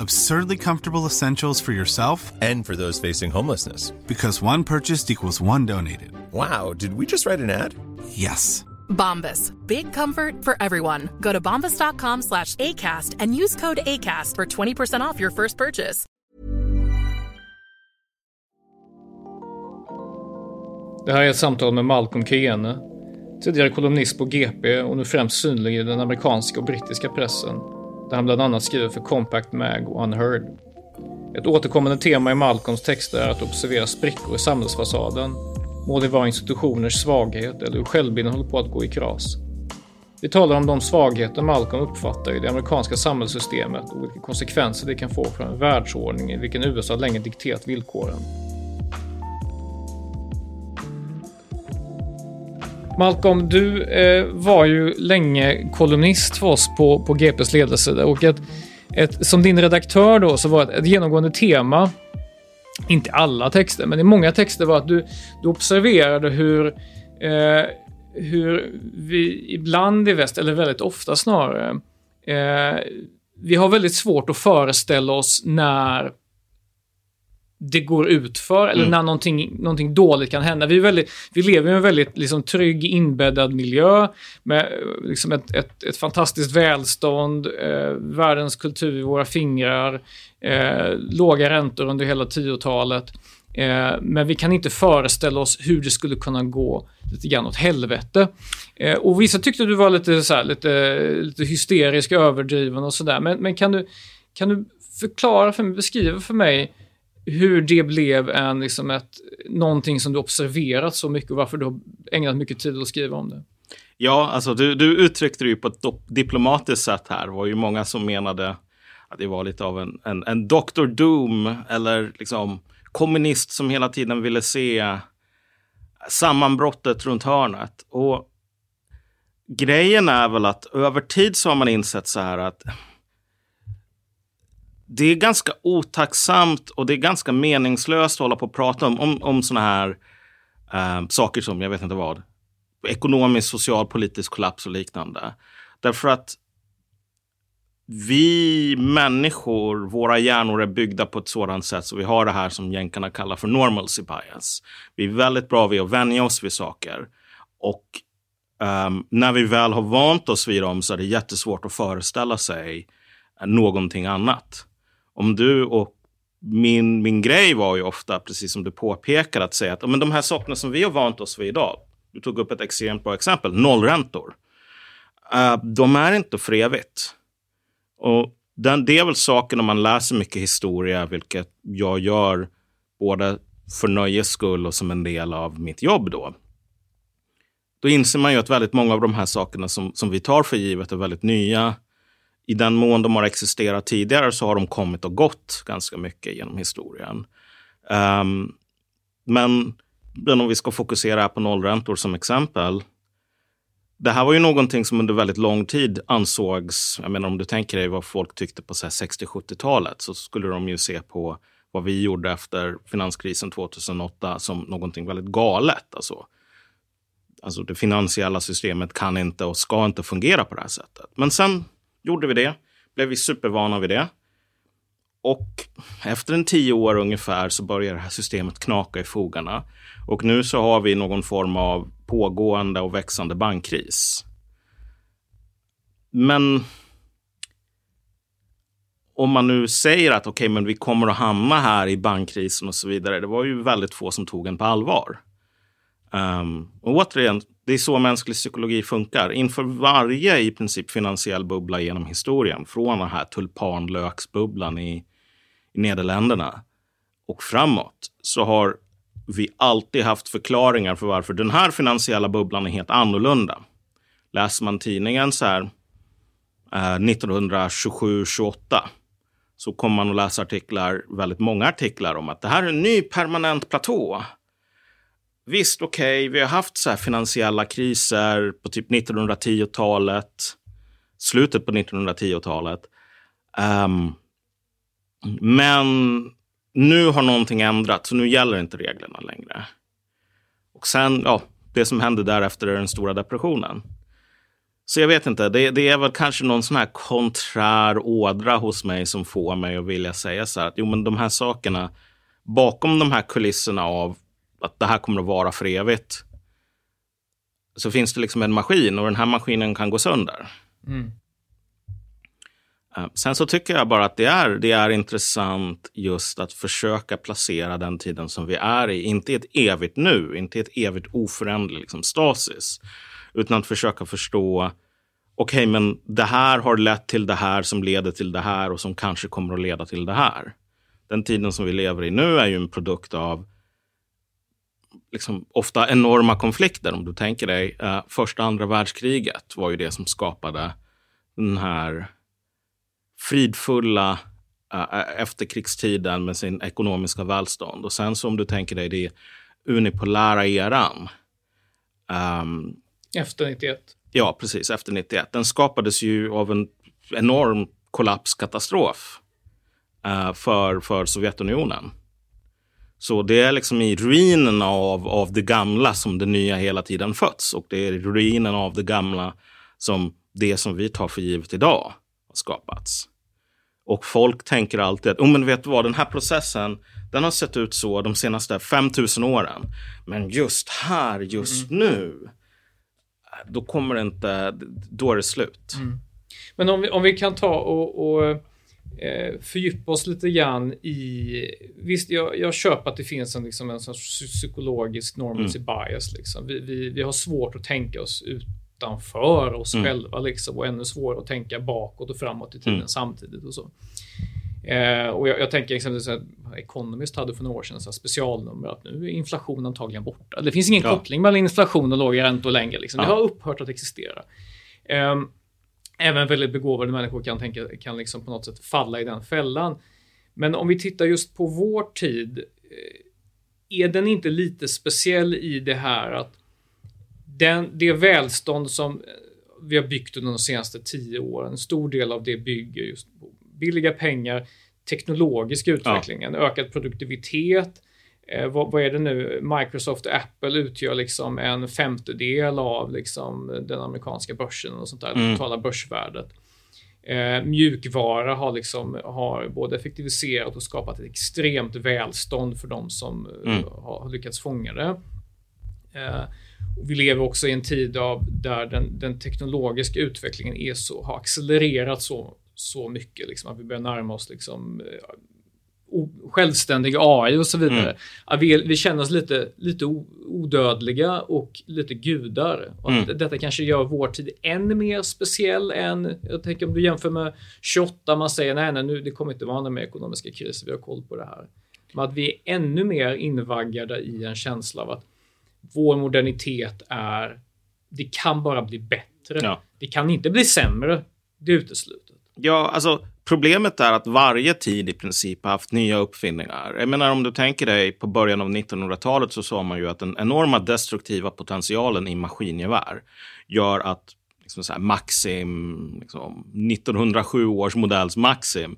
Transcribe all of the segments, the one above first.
absurdly comfortable essentials for yourself and for those facing homelessness. Because one purchased equals one donated. Wow, did we just write an ad? Yes. Bombas. Big comfort for everyone. Go to bombas.com slash ACAST and use code ACAST for 20% off your first purchase. Det här är ett samtal med Malcolm Kene, tidigare kolumnist på GP och nu främst synlig i den amerikanska och brittiska pressen där han bland annat skriver för Compact Mag och Unheard. Ett återkommande tema i Malcolms texter är att observera sprickor i samhällsfasaden, må det vara institutioners svaghet eller hur självbilden håller på att gå i kras. Vi talar om de svagheter Malcolm uppfattar i det amerikanska samhällssystemet och vilka konsekvenser det kan få för en världsordning i vilken USA länge dikterat villkoren. Malcolm, du eh, var ju länge kolumnist för oss på, på GPs ledelse och ett, ett, som din redaktör då så var ett, ett genomgående tema, inte alla texter, men i många texter var att du, du observerade hur, eh, hur vi ibland i väst, eller väldigt ofta snarare, eh, vi har väldigt svårt att föreställa oss när det går ut för eller mm. när någonting, någonting dåligt kan hända. Vi, väldigt, vi lever i en väldigt liksom, trygg inbäddad miljö med liksom, ett, ett, ett fantastiskt välstånd, eh, världens kultur i våra fingrar, eh, låga räntor under hela 10-talet. Eh, men vi kan inte föreställa oss hur det skulle kunna gå lite grann åt helvete. Eh, och vissa tyckte du var lite, så här, lite, lite hysterisk, överdriven och sådär. Men, men kan, du, kan du förklara för mig, beskriva för mig hur det blev en, liksom ett, någonting som du observerat så mycket och varför du har ägnat mycket tid att skriva om det. Ja, alltså du, du uttryckte det ju på ett diplomatiskt sätt här. Det var ju många som menade att det var lite av en, en, en Dr. Doom eller liksom kommunist som hela tiden ville se sammanbrottet runt hörnet. Och grejen är väl att över tid så har man insett så här att det är ganska otacksamt och det är ganska meningslöst att hålla på och prata om, om, om såna här eh, saker som, jag vet inte vad, ekonomisk, social, politisk kollaps och liknande. Därför att vi människor, våra hjärnor är byggda på ett sådant sätt så vi har det här som jänkarna kallar för normalcy bias. Vi är väldigt bra vid att vänja oss vid saker. Och um, när vi väl har vant oss vid dem så är det jättesvårt att föreställa sig eh, någonting annat om du och min, min grej var ju ofta, precis som du påpekar, att säga att men de här sakerna som vi har vant oss vid idag. Du tog upp ett extremt bra exempel, nollräntor. Uh, de är inte för evigt. Och den, det är väl saken om man läser mycket historia, vilket jag gör både för nöjes skull och som en del av mitt jobb då. Då inser man ju att väldigt många av de här sakerna som, som vi tar för givet är väldigt nya i den mån de har existerat tidigare så har de kommit och gått ganska mycket genom historien. Um, men, men om vi ska fokusera på nollräntor som exempel. Det här var ju någonting som under väldigt lång tid ansågs, jag menar om du tänker dig vad folk tyckte på 60-70-talet så skulle de ju se på vad vi gjorde efter finanskrisen 2008 som någonting väldigt galet. Alltså, alltså det finansiella systemet kan inte och ska inte fungera på det här sättet. Men sen gjorde vi det. Blev vi supervana vid det. Och efter en tio år ungefär så börjar det här systemet knaka i fogarna. Och nu så har vi någon form av pågående och växande bankkris. Men om man nu säger att okej, okay, men vi kommer att hamna här i bankkrisen och så vidare. Det var ju väldigt få som tog en på allvar. Um, och återigen, det är så mänsklig psykologi funkar. Inför varje i princip finansiell bubbla genom historien, från den här tulpanlöksbubblan i, i Nederländerna och framåt, så har vi alltid haft förklaringar för varför den här finansiella bubblan är helt annorlunda. Läser man tidningen så här eh, 1927-28 så kommer man att läsa artiklar, väldigt många artiklar om att det här är en ny permanent platå. Visst, okej, okay, vi har haft så finansiella kriser på typ 1910-talet, slutet på 1910-talet. Um, ehm, men nu har någonting ändrats, så nu gäller inte reglerna längre. Och sen, ja, det som hände därefter är den stora depressionen. Så jag vet inte, det, det, är väl kanske någon sån här konträr ådra hos mig som får mig att vilja säga så här att jo, men de här sakerna bakom de här kulisserna av att det här kommer att vara för evigt så finns det liksom en maskin och den här maskinen kan gå sönder. Mm. Eh, sen så tycker jag bara att det är, det är intressant just att försöka placera den tiden som vi är i, inte i ett evigt nu, inte i ett evigt oföränderligt liksom, stasis, utan att försöka förstå okej, okay, men det här har lett till det här som leder till det här och som kanske kommer att leda till det här. Den tiden som vi lever i nu är ju en produkt av liksom, ofta enorma konflikter. Om du tänker dig eh, första andra världskriget var ju det som skapade den här fridfulla uh, efterkrigstiden med sin ekonomiska välstånd. Och sen så om du tänker dig det unipolära eran. Um, efter 91? Ja, precis. Efter 91. Den skapades ju av en enorm kollapskatastrof uh, för, för Sovjetunionen. Så det är liksom i ruinerna av, av det gamla som det nya hela tiden föds. Och det är i ruinerna av det gamla som det som vi tar för givet idag har skapats. Och folk tänker alltid att, oh, men vet du vad, den här processen, den har sett ut så de senaste 5000 åren. Men just här, just mm. nu, då kommer det inte, då är det slut. Mm. Men om vi, om vi kan ta och, och eh, fördjupa oss lite grann i... Visst, jag, jag köper att det finns en, liksom, en psykologisk normalcy mm. bias. Liksom. Vi, vi, vi har svårt att tänka oss ut utanför oss mm. själva liksom, och ännu svårare att tänka bakåt och framåt i tiden mm. samtidigt. och så. Eh, och jag, jag tänker exempelvis att Economist hade för några år sedan så specialnummer att nu är inflation antagligen borta. Det finns ingen ja. koppling mellan inflation och låga räntor längre. Liksom. Ja. Det har upphört att existera. Eh, även väldigt begåvade människor kan, tänka, kan liksom på något sätt falla i den fällan. Men om vi tittar just på vår tid, eh, är den inte lite speciell i det här att den, det välstånd som vi har byggt under de senaste tio åren, en stor del av det bygger just på billiga pengar, teknologisk utveckling, ja. ökad produktivitet. Eh, vad, vad, är det nu? Microsoft och Apple utgör liksom en femtedel av liksom den amerikanska börsen och sånt där, mm. det totala börsvärdet. Eh, mjukvara har, liksom, har både effektiviserat och skapat ett extremt välstånd för de som mm. har, har lyckats fånga det. Eh, vi lever också i en tid av där den, den teknologiska utvecklingen är så, har accelererat så, så mycket, liksom, att vi börjar närma oss liksom, eh, självständig AI och så vidare. Mm. Vi, vi, känner oss lite, lite odödliga och lite gudar. Och mm. Detta kanske gör vår tid än mer speciell än, jag tänker om du jämför med 28, man säger nej, nej, nu, det kommer inte vara några mer ekonomiska kriser, vi har koll på det här. Men att vi är ännu mer invaggade i en känsla av att vår modernitet är, det kan bara bli bättre. Ja. Det kan inte bli sämre. Det är uteslutet. Ja, alltså problemet är att varje tid i princip har haft nya uppfinningar. Jag menar om du tänker dig på början av 1900-talet så sa man ju att den enorma destruktiva potentialen i maskingevär gör att liksom så här, Maxim, liksom, 1907 års modells Maxim,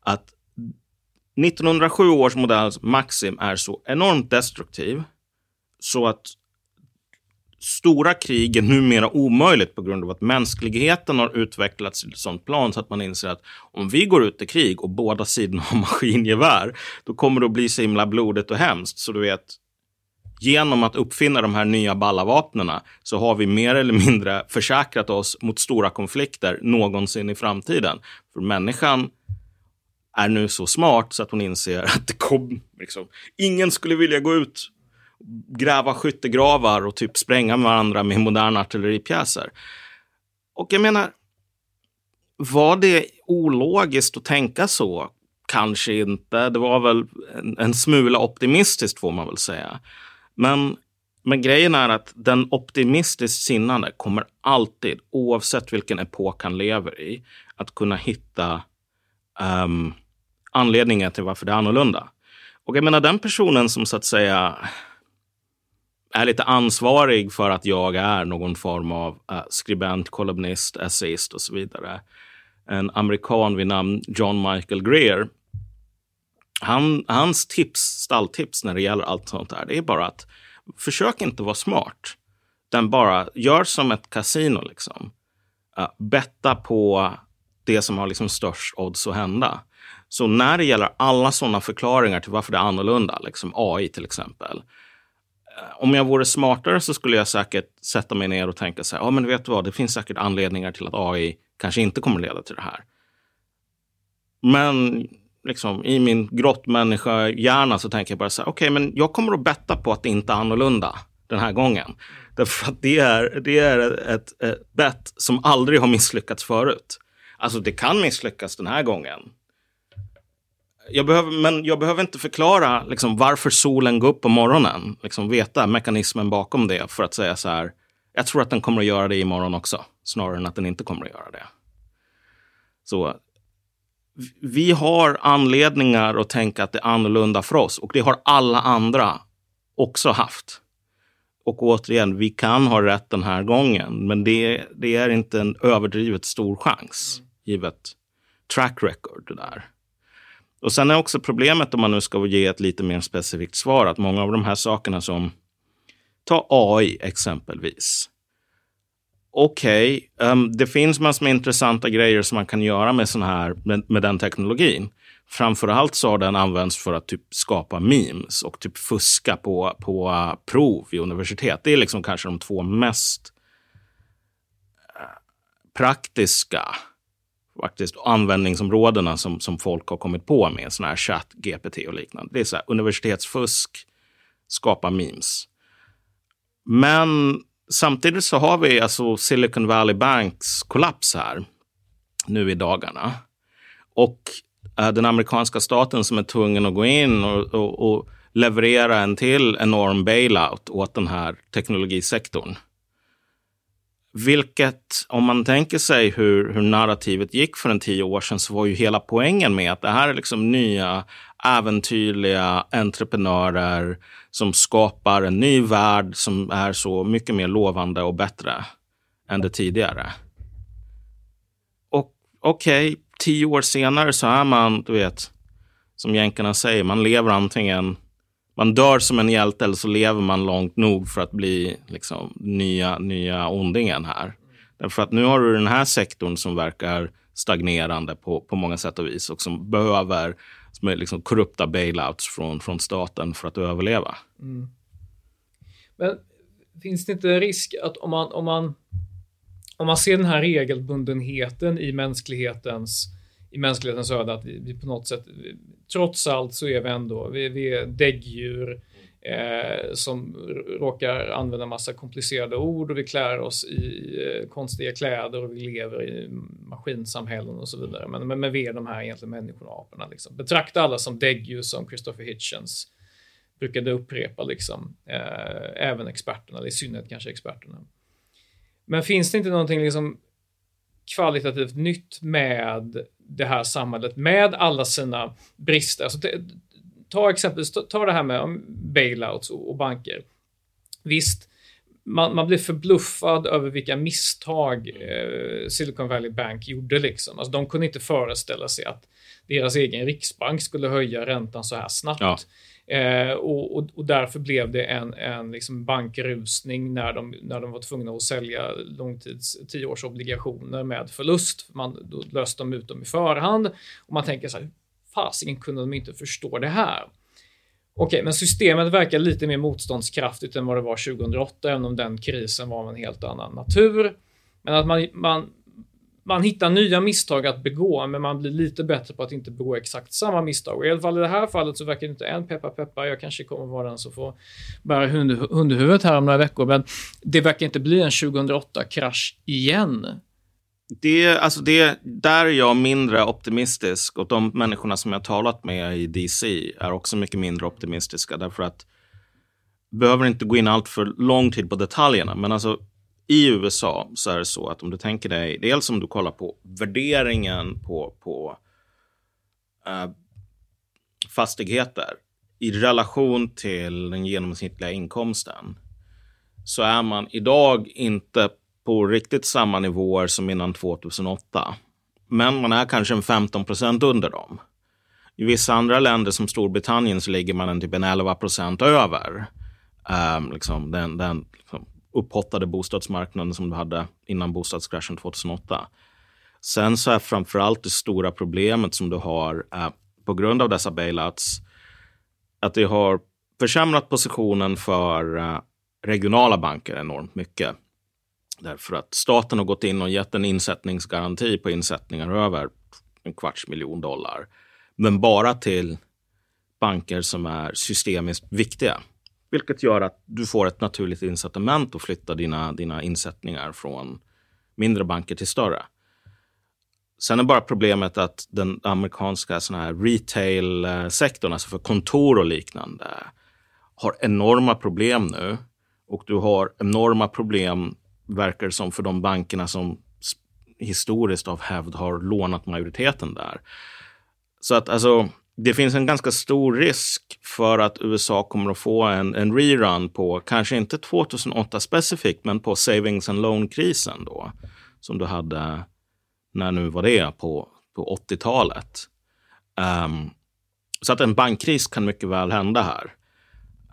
att 1907 års modells Maxim är så enormt destruktiv så att stora krig är numera omöjligt på grund av att mänskligheten har utvecklats till ett sånt plan så att man inser att om vi går ut i krig och båda sidorna har maskingevär, då kommer det att bli så himla blodigt och hemskt. Så du vet, genom att uppfinna de här nya ballavapnena så har vi mer eller mindre försäkrat oss mot stora konflikter någonsin i framtiden. För människan är nu så smart så att hon inser att det kom, liksom, ingen skulle vilja gå ut gräva skyttegravar och typ spränga varandra med moderna artilleripjäser. Och jag menar, var det ologiskt att tänka så? Kanske inte. Det var väl en, en smula optimistiskt får man väl säga. Men, men grejen är att den optimistiskt sinnande kommer alltid, oavsett vilken epok han lever i, att kunna hitta um, anledningen till varför det är annorlunda. Och jag menar den personen som så att säga är lite ansvarig för att jag är någon form av eh, skribent, kolumnist, essayist och så vidare. En amerikan vid namn John Michael Greer. Han, hans tips, stalltips när det gäller allt sånt där, det är bara att försök inte vara smart. Den bara gör som ett kasino liksom. Uh, betta på det som har liksom störst odds att hända. Så när det gäller alla sådana förklaringar till varför det är annorlunda, liksom AI till exempel. Om jag vore smartare så skulle jag säkert sätta mig ner och tänka så här, ja men vet du vad, det finns säkert anledningar till att AI kanske inte kommer leda till det här. Men liksom, i min grottmänniska-hjärna så tänker jag bara så här, okej, okay, men jag kommer att betta på att det inte är annorlunda den här gången. Därför att det är, det är ett, ett bett som aldrig har misslyckats förut. Alltså det kan misslyckas den här gången. Jag behöver, men jag behöver inte förklara liksom, varför solen går upp på morgonen. Liksom, veta mekanismen bakom det för att säga så här. Jag tror att den kommer att göra det imorgon också, snarare än att den inte kommer att göra det. Så vi har anledningar att tänka att det är annorlunda för oss och det har alla andra också haft. Och återigen, vi kan ha rätt den här gången, men det, det är inte en överdrivet stor chans givet track record. Det där. Och sen är också problemet om man nu ska ge ett lite mer specifikt svar att många av de här sakerna som ta AI exempelvis. Okej, okay, um, det finns massor med intressanta grejer som man kan göra med, sån här, med, med den teknologin. Framförallt så har den använts för att typ skapa memes och typ fuska på, på uh, prov i universitet. Det är liksom kanske de två mest äh, praktiska faktiskt användningsområdena som, som folk har kommit på med sådana här chatt, GPT och liknande. Det är så här, universitetsfusk, skapa memes. Men samtidigt så har vi alltså Silicon Valley Banks kollaps här nu i dagarna. Och äh, den amerikanska staten som är tvungen att gå in och, och, och leverera en till enorm bailout åt den här teknologisektorn. Vilket, om man tänker sig hur, hur narrativet gick för en tio år sedan, så var ju hela poängen med att det här är liksom nya äventyrliga entreprenörer som skapar en ny värld som är så mycket mer lovande och bättre än det tidigare. Och okej, okay, tio år senare så är man, du vet, som jänkarna säger, man lever antingen man dör som en hjälte eller så lever man långt nog för att bli liksom, nya, nya ondingen här. Därför att nu har du den här sektorn som verkar stagnerande på, på många sätt och vis och som behöver som är liksom korrupta bailouts från, från staten för att överleva. Mm. Men finns det inte en risk att om man, om man, om man ser den här regelbundenheten i mänsklighetens i mänsklighetens öde att vi, vi, på något sätt, trots allt så är vi ändå, vi, vi är däggdjur eh, som råkar använda massa komplicerade ord och vi klär oss i eh, konstiga kläder och vi lever i maskinsamhällen och så vidare. Men, men, men vi är de här egentligen människorna och aporna. Liksom. Betrakta alla som däggdjur som Christopher Hitchens brukade upprepa, liksom. Eh, även experterna, eller i synnerhet kanske experterna. Men finns det inte någonting liksom kvalitativt nytt med det här samhället med alla sina brister. Alltså, ta exempelvis ta det här med bailouts och, banker. Visst, man, man blir förbluffad över vilka misstag eh, Silicon Valley Bank gjorde. Liksom. Alltså, de kunde inte föreställa sig att deras egen riksbank skulle höja räntan så här snabbt. Ja. Eh, och, och, och, därför blev det en, en liksom bankrusning när de, när de var tvungna att sälja långtids tioårsobligationer med förlust. Man, då löste de ut dem i förhand och man tänker så här, fasiken kunde de inte förstå det här? Okej, men systemet verkar lite mer motståndskraftigt än vad det var 2008, även om den krisen var av en helt annan natur. Men att man, man man hittar nya misstag att begå, men man blir lite bättre på att inte begå exakt samma misstag. Och I alla fall i det här fallet så verkar det inte en peppa peppa, jag kanske kommer vara den som får bära hund, hundhuvudet här om några veckor, men det verkar inte bli en 2008-krasch igen. Det, alltså det, där är jag mindre optimistisk och de människorna som jag talat med i DC är också mycket mindre optimistiska därför att behöver inte gå in allt för lång tid på detaljerna, men alltså i USA så är det så att om du tänker dig, dels om du kollar på värderingen på, på uh, fastigheter i relation till den genomsnittliga inkomsten så är man idag inte på riktigt samma nivåer som innan 2008. Men man är kanske en 15 procent under dem. I vissa andra länder som Storbritannien så ligger man en typ en 11 procent över um, liksom den, den liksom, upphottade bostadsmarknaden som du hade innan bostadskraschen 2008. Sen så är framförallt det stora problemet som du har uh, på grund av dessa bailouts att det har försämrat positionen för uh, regionala banker enormt mycket. Därför att staten har gått in och gett en insättningsgaranti på insättningar över en kvarts miljon dollar. Men bara till banker som är systemiskt viktiga. Vilket gör att du får ett naturligt incitament att flytta dina, dina insättningar från mindre banker till större. Sen är bara problemet att den amerikanska såna här retail-sektorn, alltså för kontor och liknande, har enorma problem nu. Och du har enorma problem, verkar det som, för de bankerna som historiskt av hävd har lånat majoriteten där. Så att alltså, det finns en ganska stor risk för att USA kommer att få en, en rerun på, kanske inte 2008 specifikt, men på savings and loan-krisen då. Som du hade, när nu var det, på, på 80-talet. Um, ehm, så att en bankkris kan mycket väl hända här.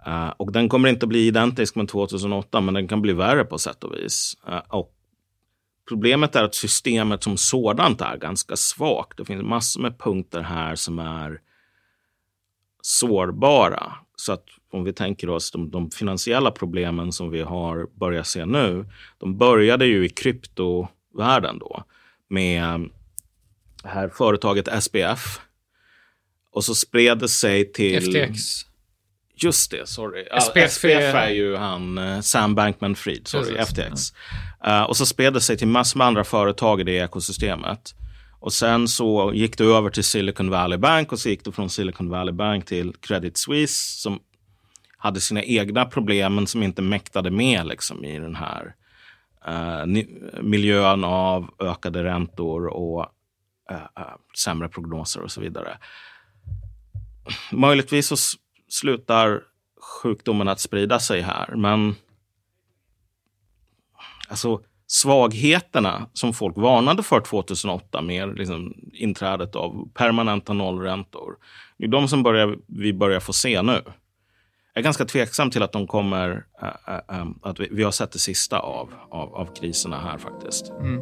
Uh, och den kommer inte att bli identisk med 2008, men den kan bli värre på sätt och vis. Uh, och Problemet är att systemet som sådant är ganska svagt. Det finns massor med punkter här som är sårbara. Så att om vi tänker oss de, de finansiella problemen som vi har börjat se nu. De började ju i kryptovärlden då med här företaget SPF. Och så spred det sig till... FTX. Just det, sorry. SPF, SPF är ju han eh, Sam Bankman-Fried, sorry, FTX. Ja. Uh, och så spred det sig till massor med andra företag i det ekosystemet. Och sen så gick det över till Silicon Valley Bank och så gick det från Silicon Valley Bank till Credit Suisse som hade sina egna problem men som inte mäktade med liksom, i den här uh, miljön av ökade räntor och uh, sämre prognoser och så vidare. Möjligtvis så slutar sjukdomen att sprida sig här. Men alltså svagheterna som folk varnade för 2008 med liksom inträdet av permanenta nollräntor. Det är de som börjar, vi börjar få se nu. Jag är ganska tveksam till att de kommer, äh, äh, att vi, vi, har sett det sista av, av, av kriserna här faktiskt. Mm.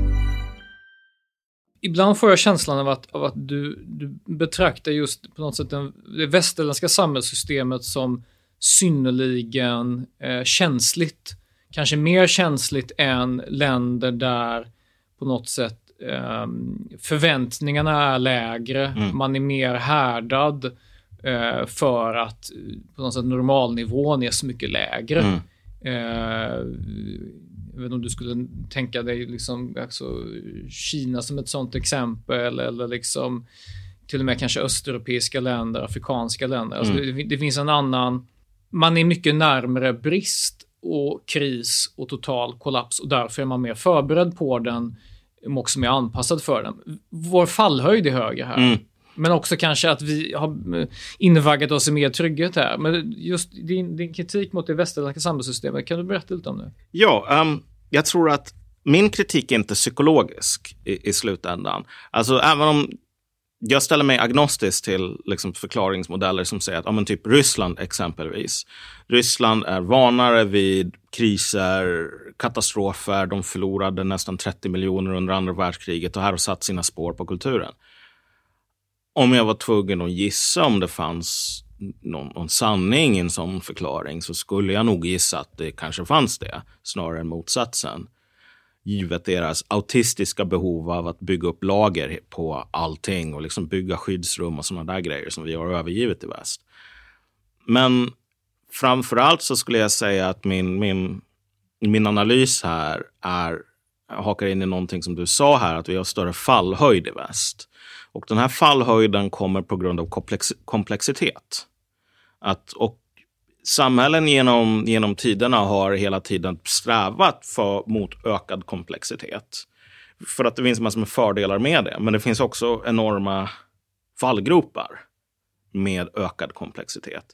Ibland får jag känslan av att, av att du, du betraktar just på något sätt den, det västerländska samhällssystemet som synnerligen eh, känsligt. Kanske mer känsligt än länder där på något sätt eh, förväntningarna är lägre. Mm. Man är mer härdad eh, för att på något sätt normalnivån är så mycket lägre. Mm. Jag vet inte om du skulle tänka dig liksom, alltså, Kina som ett sånt exempel eller liksom till och med kanske östeuropeiska länder, afrikanska länder. Alltså Mm. det, det finns en annan... Man är mycket närmare brist och kris och total kollaps och därför är man mer förberedd på den men också mer anpassad för den. Vår fallhöjd är högre här. Mm. Men också kanske att vi har eh, invaggat oss i mer trygghet här. Men just din, din kritik mot det västerländska samhällssystemet, kan du berätta lite om det? Ja, um, jag tror att min kritik är inte psykologisk i, i slutändan. Alltså även om jag ställer mig agnostisk till liksom, förklaringsmodeller som säger att ja, men typ Ryssland exempelvis. Ryssland är vanare vid kriser, katastrofer. De förlorade nästan 30 miljoner under andra världskriget och här har satt sina spår på kulturen. Om jag var tvungen att gissa om det fanns någon, någon sanning i en sån förklaring så skulle jag nog gissa att det kanske fanns det, snarare än motsatsen. Givet deras autistiska behov av att bygga upp lager på allting och liksom bygga skyddsrum och sådana där grejer som vi har övergivit i väst. Men framför allt så skulle jag säga att min, min, min analys här är, hakar in i någonting som du sa här, att vi har större fallhöjd i väst. Och den här fallhöjden kommer på grund av komplex, komplexitet. Att, och samhällen genom, genom tiderna har hela tiden strävat för, mot ökad komplexitet. För att det finns massor med fördelar med det. Men det finns också enorma fallgropar med ökad komplexitet.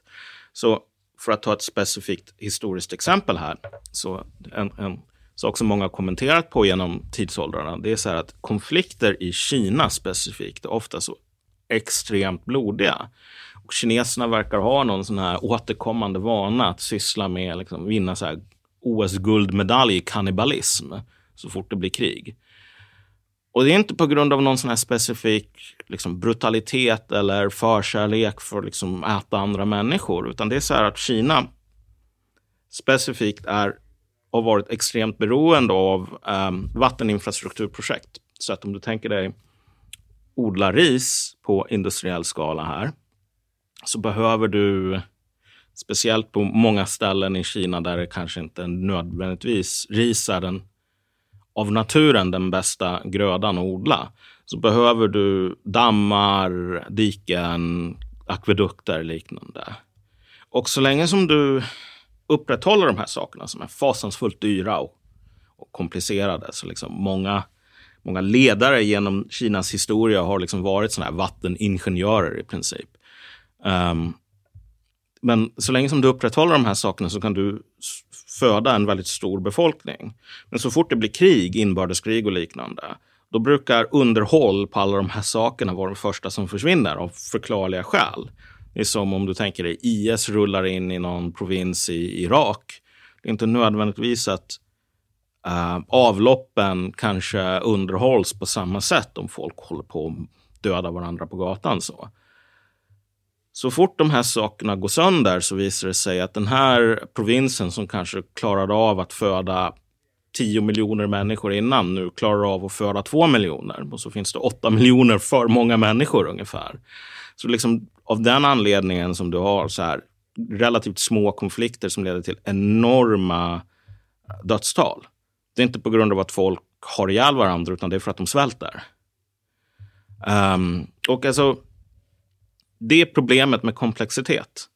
Så för att ta ett specifikt historiskt exempel här, så en, en sak som många har kommenterat på genom tidsåldrarna, det är så här att konflikter i Kina specifikt är ofta så extremt blodiga. Och kineserna verkar ha någon sån här återkommande vana att syssla med, liksom, vinna så här OS-guldmedalj i kannibalism så fort det blir krig. Och det är inte på grund av någon sån här specifik liksom, brutalitet eller förkärlek för att liksom, äta andra människor, utan det är så här att Kina specifikt är har varit extremt beroende av um, vatteninfrastrukturprojekt. Så att om du tänker dig odla ris på industriell skala här så behöver du, speciellt på många ställen i Kina där det kanske inte nödvändigtvis ris är den av naturen den bästa grödan att odla, så behöver du dammar, diken, akvedukter och liknande. Och så länge som du upprätthåller de här sakerna som är fasansfullt dyra och, och komplicerade, så liksom många, många ledare genom Kinas historia har liksom varit såna här vatteningenjörer i princip. Um, men så länge som du upprätthåller de här sakerna så kan du föda en väldigt stor befolkning. Men så fort det blir krig, inbördeskrig och liknande, då brukar underhåll på alla de här sakerna vara de första som försvinner av förklarliga skäl. Det är som om du tänker dig IS rullar in i någon provins i Irak. Det är inte nödvändigtvis att uh, avloppen kanske underhålls på samma sätt om folk håller på att döda varandra på gatan. så. Så fort de här sakerna går sönder så visar det sig att den här provinsen som kanske klarade av att föda 10 miljoner människor innan nu klarar av att föda 2 miljoner. Och så finns det 8 miljoner för många människor ungefär. Så liksom av den anledningen som du har så här relativt små konflikter som leder till enorma eh, dödstal. Det är inte på grund av att folk har ihjäl varandra utan det är för att de svälter. Um, och alltså det är problemet med komplexitet.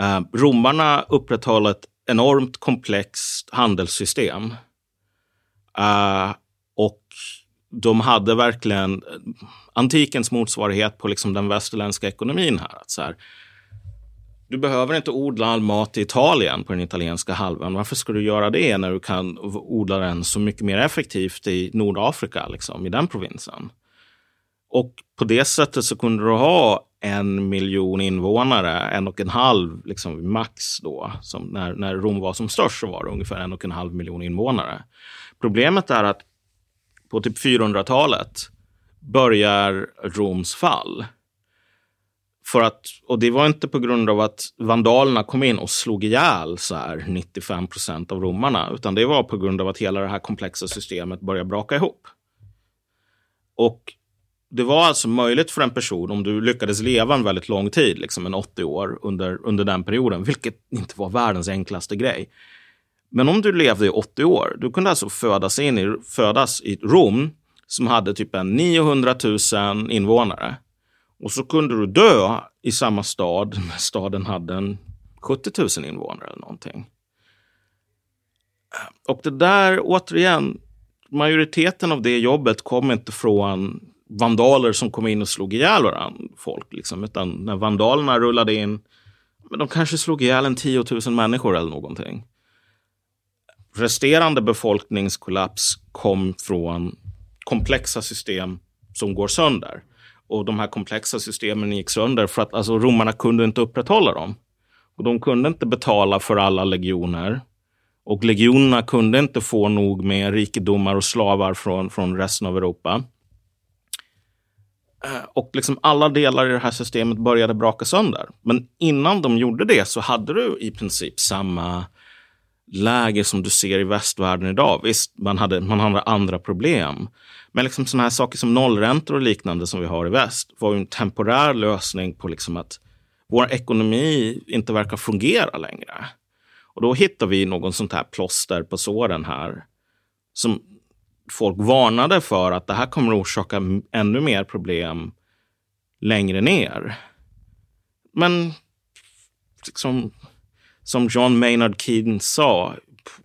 Uh, romarna upprätthöll ett enormt komplext handelssystem. Uh, de hade verkligen antikens motsvarighet på liksom den västerländska ekonomin här. Att så här du behöver inte odla all mat i Italien på den italienska halvön. Varför ska du göra det när du kan odla den så mycket mer effektivt i Nordafrika, liksom, i den provinsen? Och på det sättet så kunde du ha en miljon invånare, en och en halv liksom max då. Som när, när Rom var som störst så var det ungefär en och en halv miljon invånare. Problemet är att på typ 400-talet börjar Roms fall. För att, och det var inte på grund av att vandalerna kom in och slog ihjäl så här 95 procent av romarna, utan det var på grund av att hela det här komplexa systemet började braka ihop. Och det var alltså möjligt för en person, om du lyckades leva en väldigt lång tid, liksom en 80 år under, under den perioden, vilket inte var världens enklaste grej. Men om du levde i 80 år, du kunde alltså födas, in i, födas i Rom som hade typ en 900 000 invånare. Och så kunde du dö i samma stad men staden hade en 70 000 invånare eller någonting. Och det där, återigen, majoriteten av det jobbet kom inte från vandaler som kom in och slog ihjäl varandra, folk. Liksom. Utan när vandalerna rullade in, men de kanske slog ihjäl en 10 000 människor eller någonting. Resterande befolkningskollaps kom från komplexa system som går sönder. Och de här komplexa systemen gick sönder för att alltså, romarna kunde inte upprätthålla dem. Och de kunde inte betala för alla legioner. Och legionerna kunde inte få nog med rikedomar och slavar från, från resten av Europa. Eh, och liksom alla delar i det här systemet började braka sönder. Men innan de gjorde det så hade du i princip samma läge som du ser i västvärlden idag. Visst, man hade, man hade andra problem. Men liksom sådana här saker som nollräntor och liknande som vi har i väst var en temporär lösning på liksom att vår ekonomi inte verkar fungera längre. Och då hittar vi någon sånt här plåster på såren här som folk varnade för att det här kommer orsaka ännu mer problem längre ner. Men liksom, som John Maynard Keynes sa,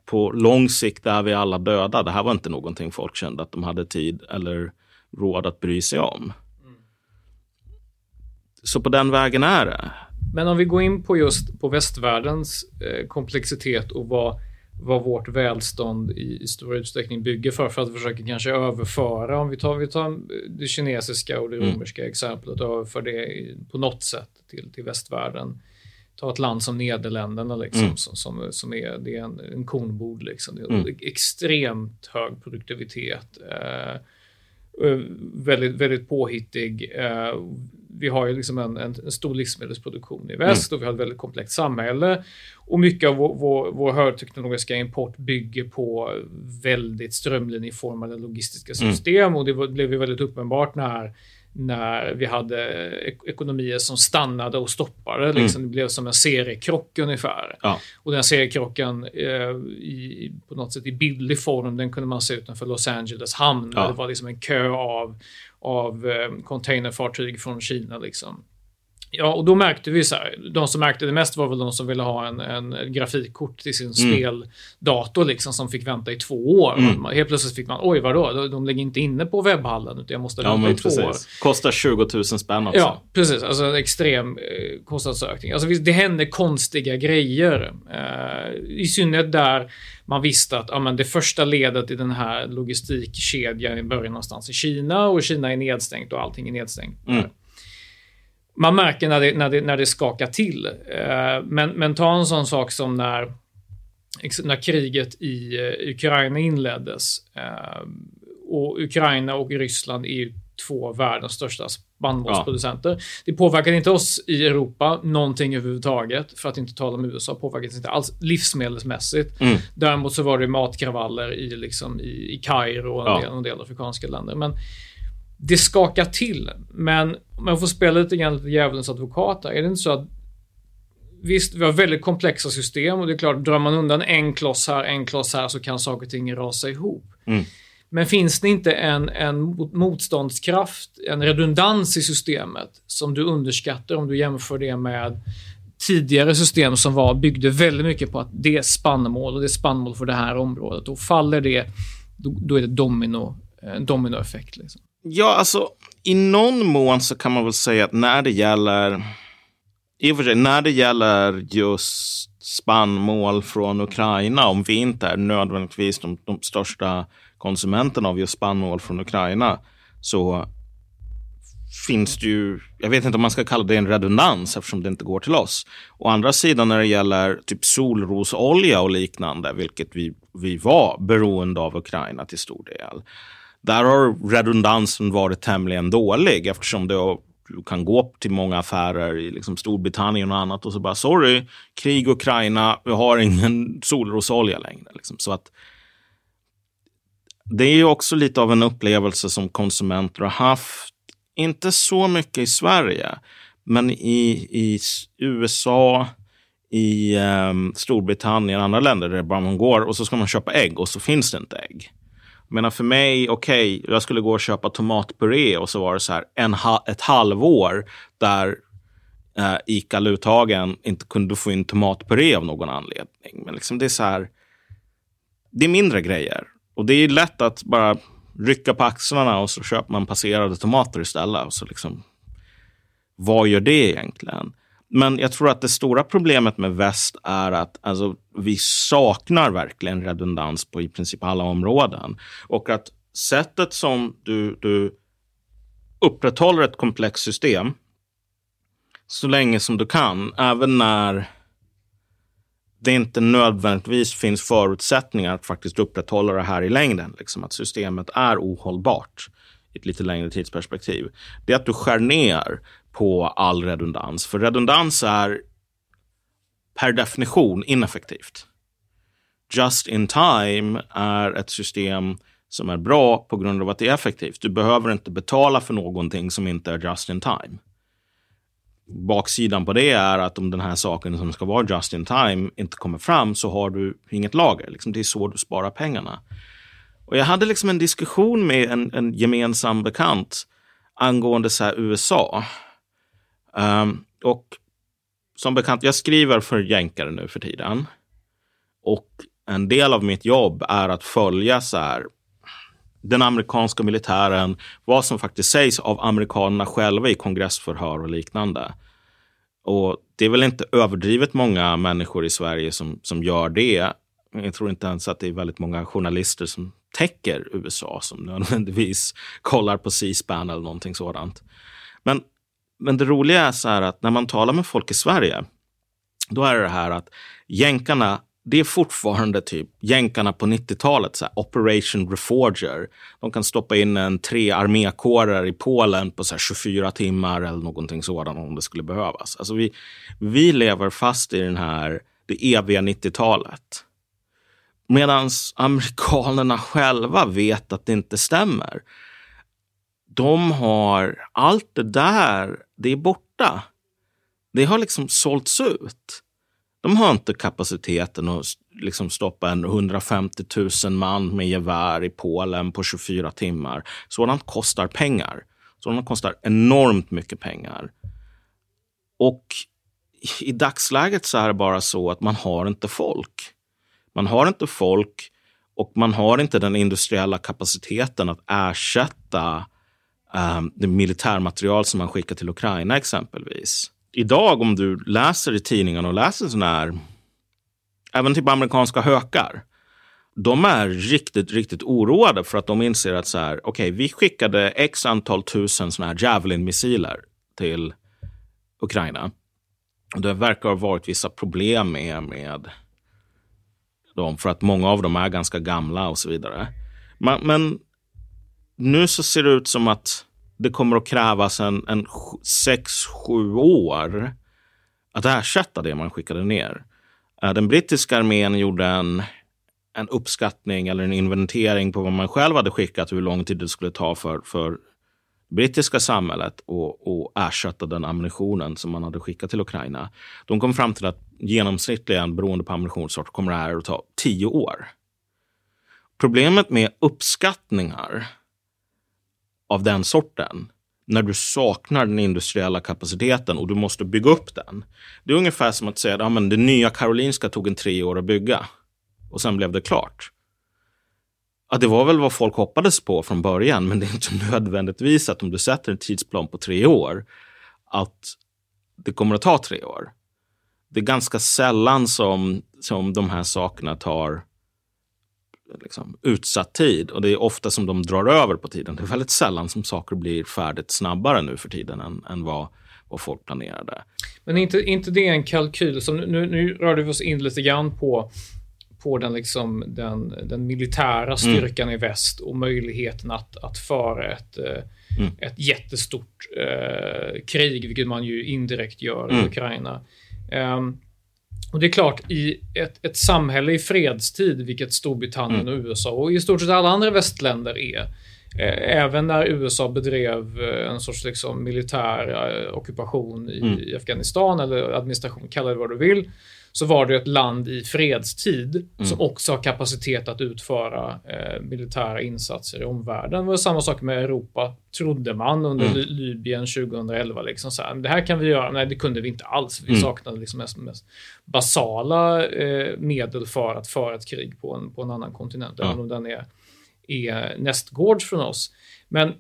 på lång sikt är vi alla döda. Det här var inte någonting folk kände att de hade tid eller råd att bry sig om. Så på den vägen är det. Men om vi går in på just på västvärldens eh, komplexitet och vad, vad vårt välstånd i, i stor utsträckning bygger för, för att försöka kanske överföra, om vi tar, vi tar det kinesiska och det mm. romerska mm. exemplet och överför det på något sätt till, till västvärlden. Ta ett land som Nederländerna liksom, mm. som, som, som, är, det är en, en kornbod. Liksom. Det är mm. extremt hög produktivitet. Eh, väldigt, väldigt påhittig. Eh, vi har ju liksom en, en, en stor livsmedelsproduktion i väst mm. och vi har ett väldigt komplext samhälle. Och mycket av vår, vår, vår högteknologiska import bygger på väldigt strömlinjeformade logistiska mm. system mm. och det blev ju väldigt uppenbart när när vi hade ek ekonomier som stannade och stoppade. Mm. Liksom. Det blev som en seriekrock ungefär. Ja. Och den seriekrocken eh, i, på något sätt i bildlig form, den kunde man se utanför Los Angeles hamn. Ja. Det var liksom en kö av av eh, containerfartyg från Kina. Liksom. Ja, och då märkte vi så här, de som märkte det mest var väl de som ville ha en, en grafikkort till sin mm. speldator liksom, som fick vänta i två år. Mm. Helt plötsligt fick man, oj vadå, de, de ligger inte inne på webbhallen utan jag måste vänta ja, i två precis. år. Kostar 20 000 spänn också. Ja, precis. Alltså en extrem eh, kostnadsökning. Alltså det hände konstiga grejer. Eh, I synnerhet där man visste att ja, men det första ledet i den här logistikkedjan börjar någonstans i Kina och Kina är nedstängt och allting är nedstängt. Mm man märker när det, när det, när det skakar till. Eh, men, men ta en sån sak som när, när kriget i eh, Ukraina inleddes. Eh, och Ukraina och Ryssland är ju två av världens största spannmålsproducenter. Ja. Det påverkade inte oss i Europa någonting överhuvudtaget, för att inte tala om USA, påverkade inte alls livsmedelsmässigt. Mm. Däremot så var det matkravaller i, liksom, i, i Kairo och en, ja. del, en del afrikanska länder. Men det skakar till. Men om jag får spela lite grann lite djävulens advokat Är det inte så att Visst, vi har väldigt komplexa system och det är klart, drar man undan en kloss här, en kloss här så kan saker och ting rasa ihop. Mm. Men finns det inte en, en motståndskraft, en redundans i systemet som du underskattar om du jämför det med tidigare system som var, byggde väldigt mycket på att det är spannmål och det är spannmål för det här området. Då faller det, då, då är det domino, en dominoeffekt. Liksom. Ja, alltså i någon mån så kan man väl säga att när det gäller i och för sig, när det gäller just spannmål från Ukraina, om vi inte är nödvändigtvis de, de största konsumenterna av just spannmål från Ukraina, så finns det ju, jag vet inte om man ska kalla det en redundans eftersom det inte går till oss. Å andra sidan när det gäller typ solrosolja och liknande, vilket vi, vi var beroende av Ukraina till stor del, där har redundansen varit tämligen dålig eftersom det du kan gå till många affärer i liksom Storbritannien och annat och så bara sorry, krig Ukraina, vi har ingen solrosolja längre. Liksom. Så att det är också lite av en upplevelse som konsumenter har haft. Inte så mycket i Sverige, men i, i USA, i um, Storbritannien andra länder där bara man går och så ska man köpa ägg och så finns det inte ägg. Jag menar för mig, okej, okay, jag skulle gå och köpa tomatpuré och så var det så här en ha ett halvår där eh, ICA Luthagen inte kunde få in tomatpuré av någon anledning. Men liksom det är så här, det är mindre grejer. Och det är lätt att bara rycka på axlarna och så köper man passerade tomater istället. Och så liksom, vad gör det egentligen? Men jag tror att det stora problemet med väst är att alltså, vi saknar verkligen redundans på i princip alla områden. Och att sättet som du, du upprätthåller ett komplext system så länge som du kan, även när det inte nödvändigtvis finns förutsättningar att faktiskt upprätthålla det här i längden. Liksom att systemet är ohållbart i ett lite längre tidsperspektiv. Det är att du skär ner på all redundans. För redundans är per definition ineffektivt. Just in time är ett system som är bra på grund av att det är effektivt. Du behöver inte betala för någonting som inte är just in time. Baksidan på det är att om den här saken som ska vara just in time inte kommer fram så har du inget lager. Liksom det är så du sparar pengarna. Och jag hade liksom en diskussion med en, en gemensam bekant angående så USA. Um, och som bekant, jag skriver för jänkare nu för tiden. Och en del av mitt jobb är att följa så här, den amerikanska militären, vad som faktiskt sägs av amerikanerna själva i kongressförhör och liknande. Och det är väl inte överdrivet många människor i Sverige som, som gör det. Jag tror inte ens att det är väldigt många journalister som täcker USA som nödvändigtvis kollar på C-SPAN eller någonting sådant. Men men det roliga är så här att när man talar med folk i Sverige, då är det det här att jänkarna, det är fortfarande typ jänkarna på 90-talet, så här Operation Reforger. De kan stoppa in en tre armékårer i Polen på så 24 timmar eller någonting sådant om det skulle behövas. Alltså vi, vi lever fast i den här, det eviga 90-talet. Medan amerikanerna själva vet att det inte stämmer de har allt det där, det är borta. Det har liksom sålts ut. De har inte kapaciteten att liksom stoppa en 150 000 man med gevär i Polen på 24 timmar. Sådant kostar pengar. Sådant kostar enormt mycket pengar. Och i dagsläget så är det bara så att man har inte folk. Man har inte folk och man har inte den industriella kapaciteten att ersätta um, det militärmaterial som man skickar till Ukraina exempelvis. Idag om du läser i tidningarna och läser sådana här, även typ amerikanska hökar, de är riktigt, riktigt oroade för att de inser att så här, okej, okay, vi skickade x antal tusen sådana här Javelin-missiler till Ukraina. Och det verkar ha varit vissa problem med, med dem, för att många av dem är ganska gamla och så vidare. Men, men nu så ser det ut som att det kommer att krävas en, en sex, sju år att ersätta det man skickade ner. Eh, den brittiska armén gjorde en, en uppskattning eller en inventering på vad man själv hade skickat och hur lång tid det skulle ta för, för brittiska samhället att ersätta den ammunitionen som man hade skickat till Ukraina. De kom fram till att genomsnittligen, beroende på ammunitionssort, kommer det här att ta tio år. Problemet med uppskattningar av den sorten när du saknar den industriella kapaciteten och du måste bygga upp den. Det är ungefär som att säga att ja, det nya Karolinska tog en tre år att bygga och sen blev det klart. Ja, det var väl vad folk hoppades på från början, men det är inte nödvändigtvis att om du sätter en tidsplan på tre år, att det kommer att ta tre år. Det är ganska sällan som, som de här sakerna tar liksom, utsatt tid och det är ofta som de drar över på tiden. Det är väldigt sällan som saker blir färdigt snabbare nu för tiden än, än vad, vad folk planerade. Men inte, inte det en kalkyl som nu, nu rörde vi oss in lite grann på på den, liksom, den, den militära mm. styrkan mm. i väst och möjligheten att, att föra ett, eh, mm. ett jättestort eh, krig, vilket man ju indirekt gör mm. i Ukraina. Um, och det är klart, i ett, ett samhälle i fredstid, vilket Storbritannien mm. och USA och i stort sett alla andra västländer är, eh, även när USA bedrev eh, en sorts liksom, militär eh, ockupation i, mm. i, Afghanistan eller administration, kalla det vad du vill, så var det ett land i fredstid mm. som också har kapacitet att utföra eh, militära insatser i omvärlden. Det var samma sak med Europa, trodde man under mm. Libyen 2011. Liksom så här, det här kan vi göra. Nej, det kunde vi inte alls. Vi mm. saknade liksom mest, mest basala eh, medel för att föra ett krig på en, på en annan kontinent, ja. även om den är, är nästgårds från oss. Men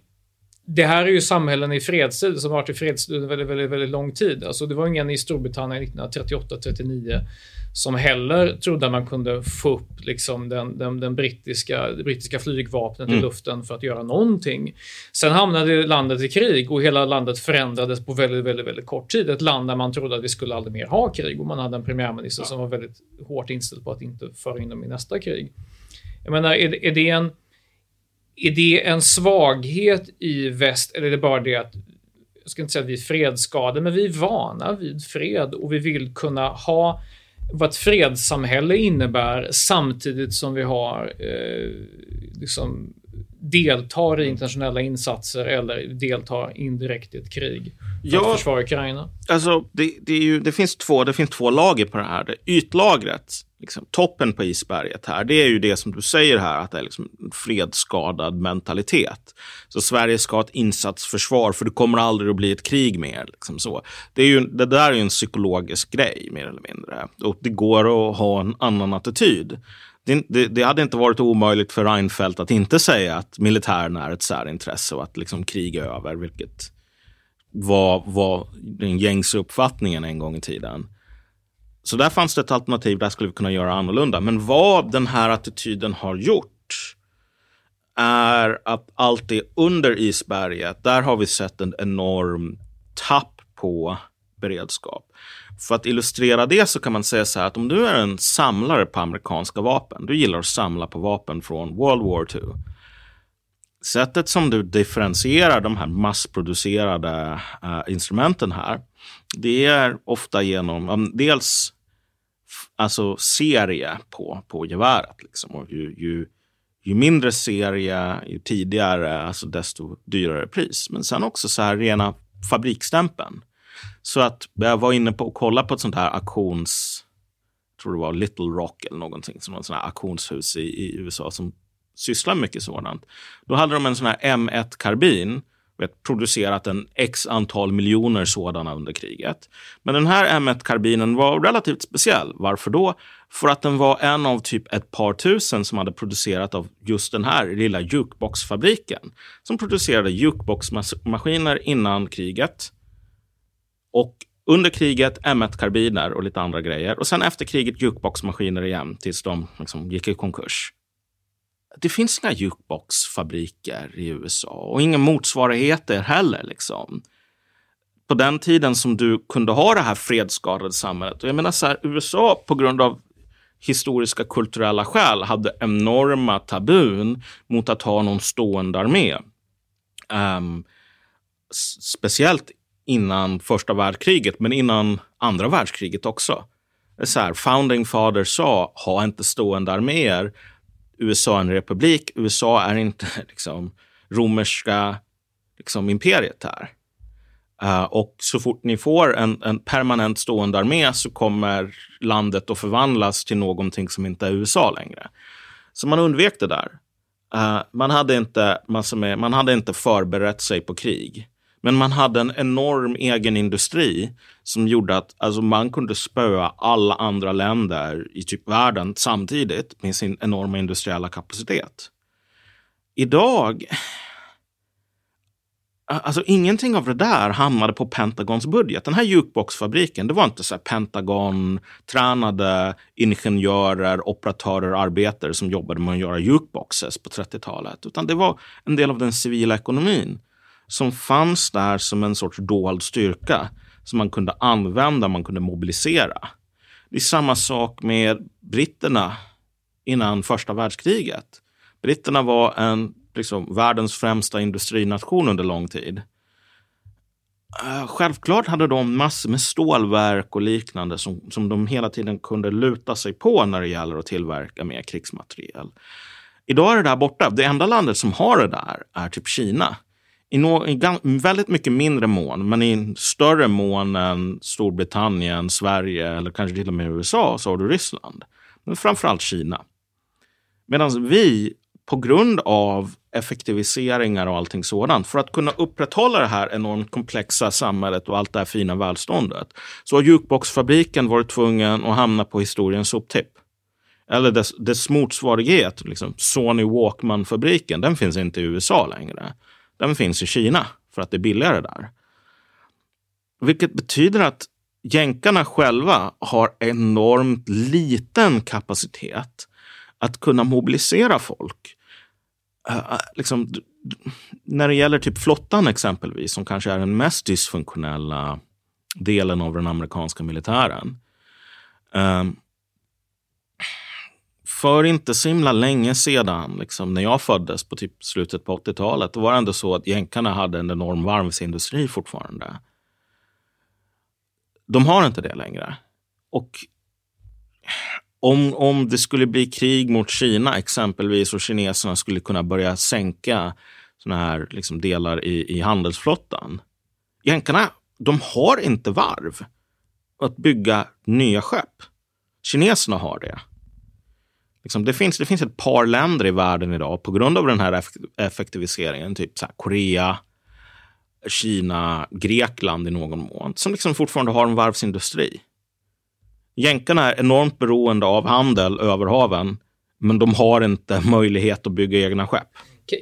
det här är ju samhällen i fredstid som har varit i fredstid under väldigt, väldigt, väldigt lång tid. Alltså det var ingen i Storbritannien 1938-39 som heller trodde att man kunde få upp liksom den, den, den brittiska, det brittiska flygvapnet mm. i luften för att göra någonting. Sen hamnade landet i krig och hela landet förändrades på väldigt, väldigt, väldigt kort tid. Ett land där man trodde att vi skulle aldrig mer ha krig och man hade en premiärminister ja. som var väldigt hårt inställd på att inte föra in dem i nästa krig. Jag menar, är, är det en är det en svaghet i väst eller är det bara det att jag ska inte säga att vi är fredsskadade, men vi är vana vid fred och vi vill kunna ha vad ett fredssamhälle innebär samtidigt som vi har eh, liksom deltar i internationella insatser eller deltar indirekt i ett krig för ja, att försvara Ukraina? Alltså, det, det, ju, det, finns två, det finns två lager på det här. Det ytlagret, liksom, toppen på isberget här, det är ju det som du säger här, att det är liksom en fredsskadad mentalitet. Så Sverige ska ha ett insatsförsvar, för det kommer aldrig att bli ett krig mer. Liksom så. Det, är ju, det där är ju en psykologisk grej, mer eller mindre. Och det går att ha en annan attityd det, det, det, hade inte varit omöjligt för Reinfeldt att inte säga att militären är ett särintresse och att liksom krig är över, vilket var, var den gängse uppfattningen en gång i tiden. Så där fanns det ett alternativ, där skulle vi kunna göra annorlunda. Men vad den här attityden har gjort är att allt det under isberget, där har vi sett en enorm tapp på beredskap. För att illustrera det så kan man säga så här att om du är en samlare på amerikanska vapen, du gillar att samla på vapen från World War II. Sättet som du differentierar de här massproducerade uh, instrumenten här, det är ofta genom um, dels alltså serie på, på geväret. Liksom. Och ju, ju, ju mindre serie, ju tidigare, alltså desto dyrare pris. Men sen också så här rena fabrikstämpeln. Så att jag var inne på att kolla på ett sånt här auktions, jag tror det var Little Rock eller någonting, som var ett sånt här auktionshus i, i USA som sysslar mycket sådant. Då hade de en sån här M1-karbin, producerat en x antal miljoner sådana under kriget. Men den här M1-karbinen var relativt speciell. Varför då? För att den var en av typ ett par tusen som hade producerat av just den här lilla jukeboxfabriken. Som producerade jukeboxmaskiner innan kriget och under kriget M1-karbiner och lite andra grejer. Och sen efter kriget jukeboxmaskiner igen tills de liksom gick i konkurs. Det finns inga jukeboxfabriker i USA och inga motsvarigheter heller. Liksom. På den tiden som du kunde ha det här fredsskadade samhället. Och jag menar så här, USA på grund av historiska kulturella skäl hade enorma tabun mot att ha någon stående armé. Um, speciellt innan första världskriget, men innan andra världskriget också. Så här, Founding Fathers sa, ha inte stående arméer. USA är en republik. USA är inte liksom, romerska liksom, imperiet här. Uh, och så fort ni får en, en, permanent stående armé så kommer landet att förvandlas till någonting som inte är USA längre. Så man undvek det där. Uh, man, hade inte, med, man hade inte förberett sig på krig. Men man hade en enorm egen industri som gjorde att alltså, man kunde spöa alla andra länder i typ världen samtidigt med sin enorma industriella kapacitet. Idag Alltså ingenting av det där hamnade på Pentagons budget. Den här jukeboxfabriken, det var inte så Pentagon-tränade ingenjörer, operatörer, arbetare som jobbade med att göra jukeboxes på 30-talet. Utan det var en del av den civila ekonomin som fanns där som en sorts dold styrka som man kunde använda, man kunde mobilisera. Det är samma sak med britterna innan första världskriget. Britterna var en, liksom, världens främsta industrination under lång tid. Eh, självklart hade de massor med stålverk och liknande som, som de hela tiden kunde luta sig på när det gäller att tillverka mer krigsmateriel. Idag är det där borta. Det enda landet som har det där är typ Kina i, no, i väldigt mycket mindre mån, men i större mån än Storbritannien, Sverige eller kanske till och med USA, så har du Ryssland. Men framförallt Kina. Medan vi, på grund av effektiviseringar och allting sådant, för att kunna upprätthålla det här enormt komplexa samhället och allt det här fina välståndet, så har jukeboxfabriken varit tvungen att hamna på historiens soptipp. Eller dess, dess motsvarighet, liksom Sony Walkman-fabriken, den finns inte i USA längre. Den finns i Kina för att det är billigare där. Vilket betyder att jänkarna själva har enormt liten kapacitet att kunna mobilisera folk. Uh, liksom, när det gäller typ flottan exempelvis, som kanske är den mest dysfunktionella delen av den amerikanska militären. Um, för inte så himla länge sedan, liksom, när jag föddes på typ slutet på 80-talet, då var det ändå så att jänkarna hade en enorm varvsindustri fortfarande. De har inte det längre. Och om, om det skulle bli krig mot Kina exempelvis och kineserna skulle kunna börja sänka såna här liksom, delar i, i handelsflottan. Jänkarna, de har inte varv att bygga nya skepp. Kineserna har det. Liksom, det, finns, det finns ett par länder i världen idag på grund av den här effektiviseringen, typ så Korea, Kina, Grekland i någon mån, som liksom fortfarande har en varvsindustri. Jänkarna är enormt beroende av handel över haven, men de har inte möjlighet att bygga egna skepp.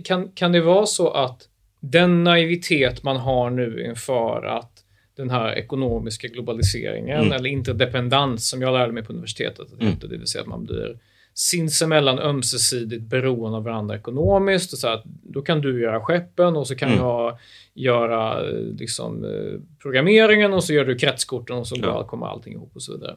Kan, kan det vara så att den naivitet man har nu inför att den här ekonomiska globaliseringen mm. eller interdependens som jag lärde mig på universitetet, mm. det vill säga att man blir sinsemellan ömsesidigt beroende av varandra ekonomiskt. Och så att då kan du göra skeppen och så kan mm. jag göra liksom, eh, programmeringen och så gör du kretskorten och så ja. kommer allting ihop och så vidare.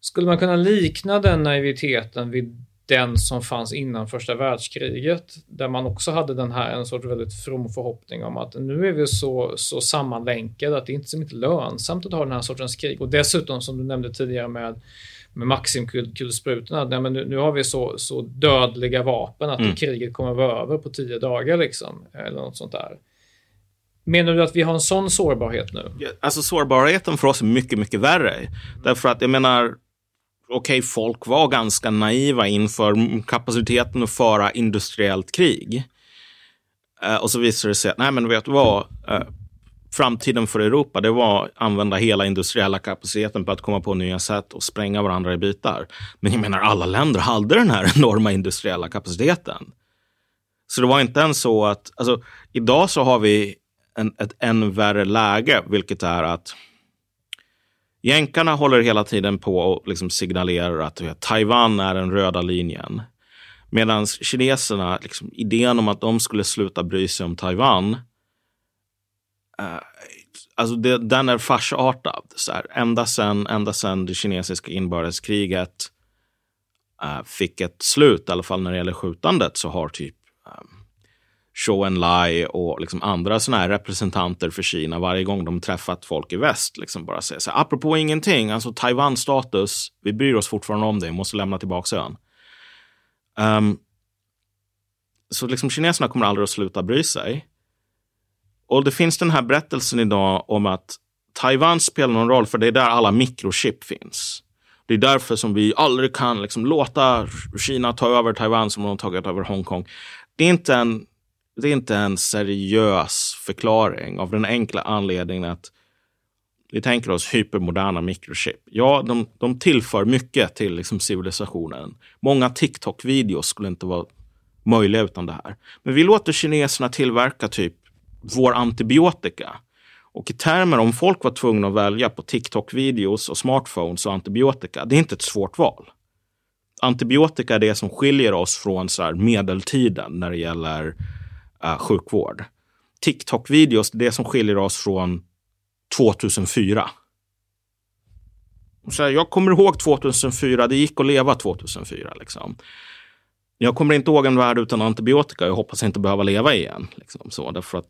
Skulle man kunna likna den naiviteten vid den som fanns innan första världskriget, där man också hade den här en sorts väldigt from förhoppning om att nu är vi så, så sammanlänkade att det är inte så mycket lönsamt att ha den här sortens krig. Och dessutom, som du nämnde tidigare med med Maximkulsprutorna, men nu, nu, har vi så, så dödliga vapen att mm. kriget kommer att vara över på tio dagar liksom, eller något sånt där. Menar du att vi har en sån sårbarhet nu? Alltså sårbarheten för oss är mycket, mycket värre. Därför att jag menar, okej, okay, folk var ganska naiva inför kapaciteten att föra industriellt krig. Uh, och så visade det sig att, nej men vet du vad, uh, framtiden för Europa det var att använda hela industriella kapaciteten på att komma på nya sätt och spränga varandra i bitar. Men jag menar, alla länder hade den här enorma industriella kapaciteten. Så det var inte ens så att, alltså, idag så har vi en, ett än värre läge, vilket är att jänkarna håller hela tiden på och liksom signalerar att vet, Taiwan är den röda linjen. Medan kineserna, liksom, idén om att de skulle sluta bry sig om Taiwan Alltså det, den är farsartad. Så här, ända, sen, ända sen det kinesiska inbördeskriget uh, fick ett slut, i alla fall när det gäller skjutandet, så har typ um, Zhou Enlai och liksom andra såna här representanter för Kina varje gång de träffat folk i väst liksom bara säger så här, apropå ingenting, alltså Taiwans status, vi bryr oss fortfarande om det, måste lämna tillbaka ön. Um, så liksom kineserna kommer aldrig att sluta bry sig. Och det finns den här berättelsen idag om att Taiwan spelar någon roll, för det är där alla mikrochip finns. Det är därför som vi aldrig kan liksom låta Kina ta över Taiwan som de har tagit över Hongkong. Det är inte en, det är inte en seriös förklaring av den enkla anledningen att vi tänker oss hypermoderna mikrochip. Ja, de, de tillför mycket till liksom civilisationen. Många TikTok-videos skulle inte vara möjliga utan det här. Men vi låter kineserna tillverka typ vår antibiotika. Och i termer om folk var tvungna att välja på TikTok-videos och smartphones och antibiotika, det är inte ett svårt val. Antibiotika är det som skiljer oss från så medeltiden när det gäller uh, sjukvård. TikTok-videos, är det som skiljer oss från 2004. Så här, jag kommer ihåg 2004, det gick att leva 2004. Liksom. Jag kommer inte ihåg en värld utan antibiotika. Jag hoppas inte behöva leva igen. Liksom så, därför att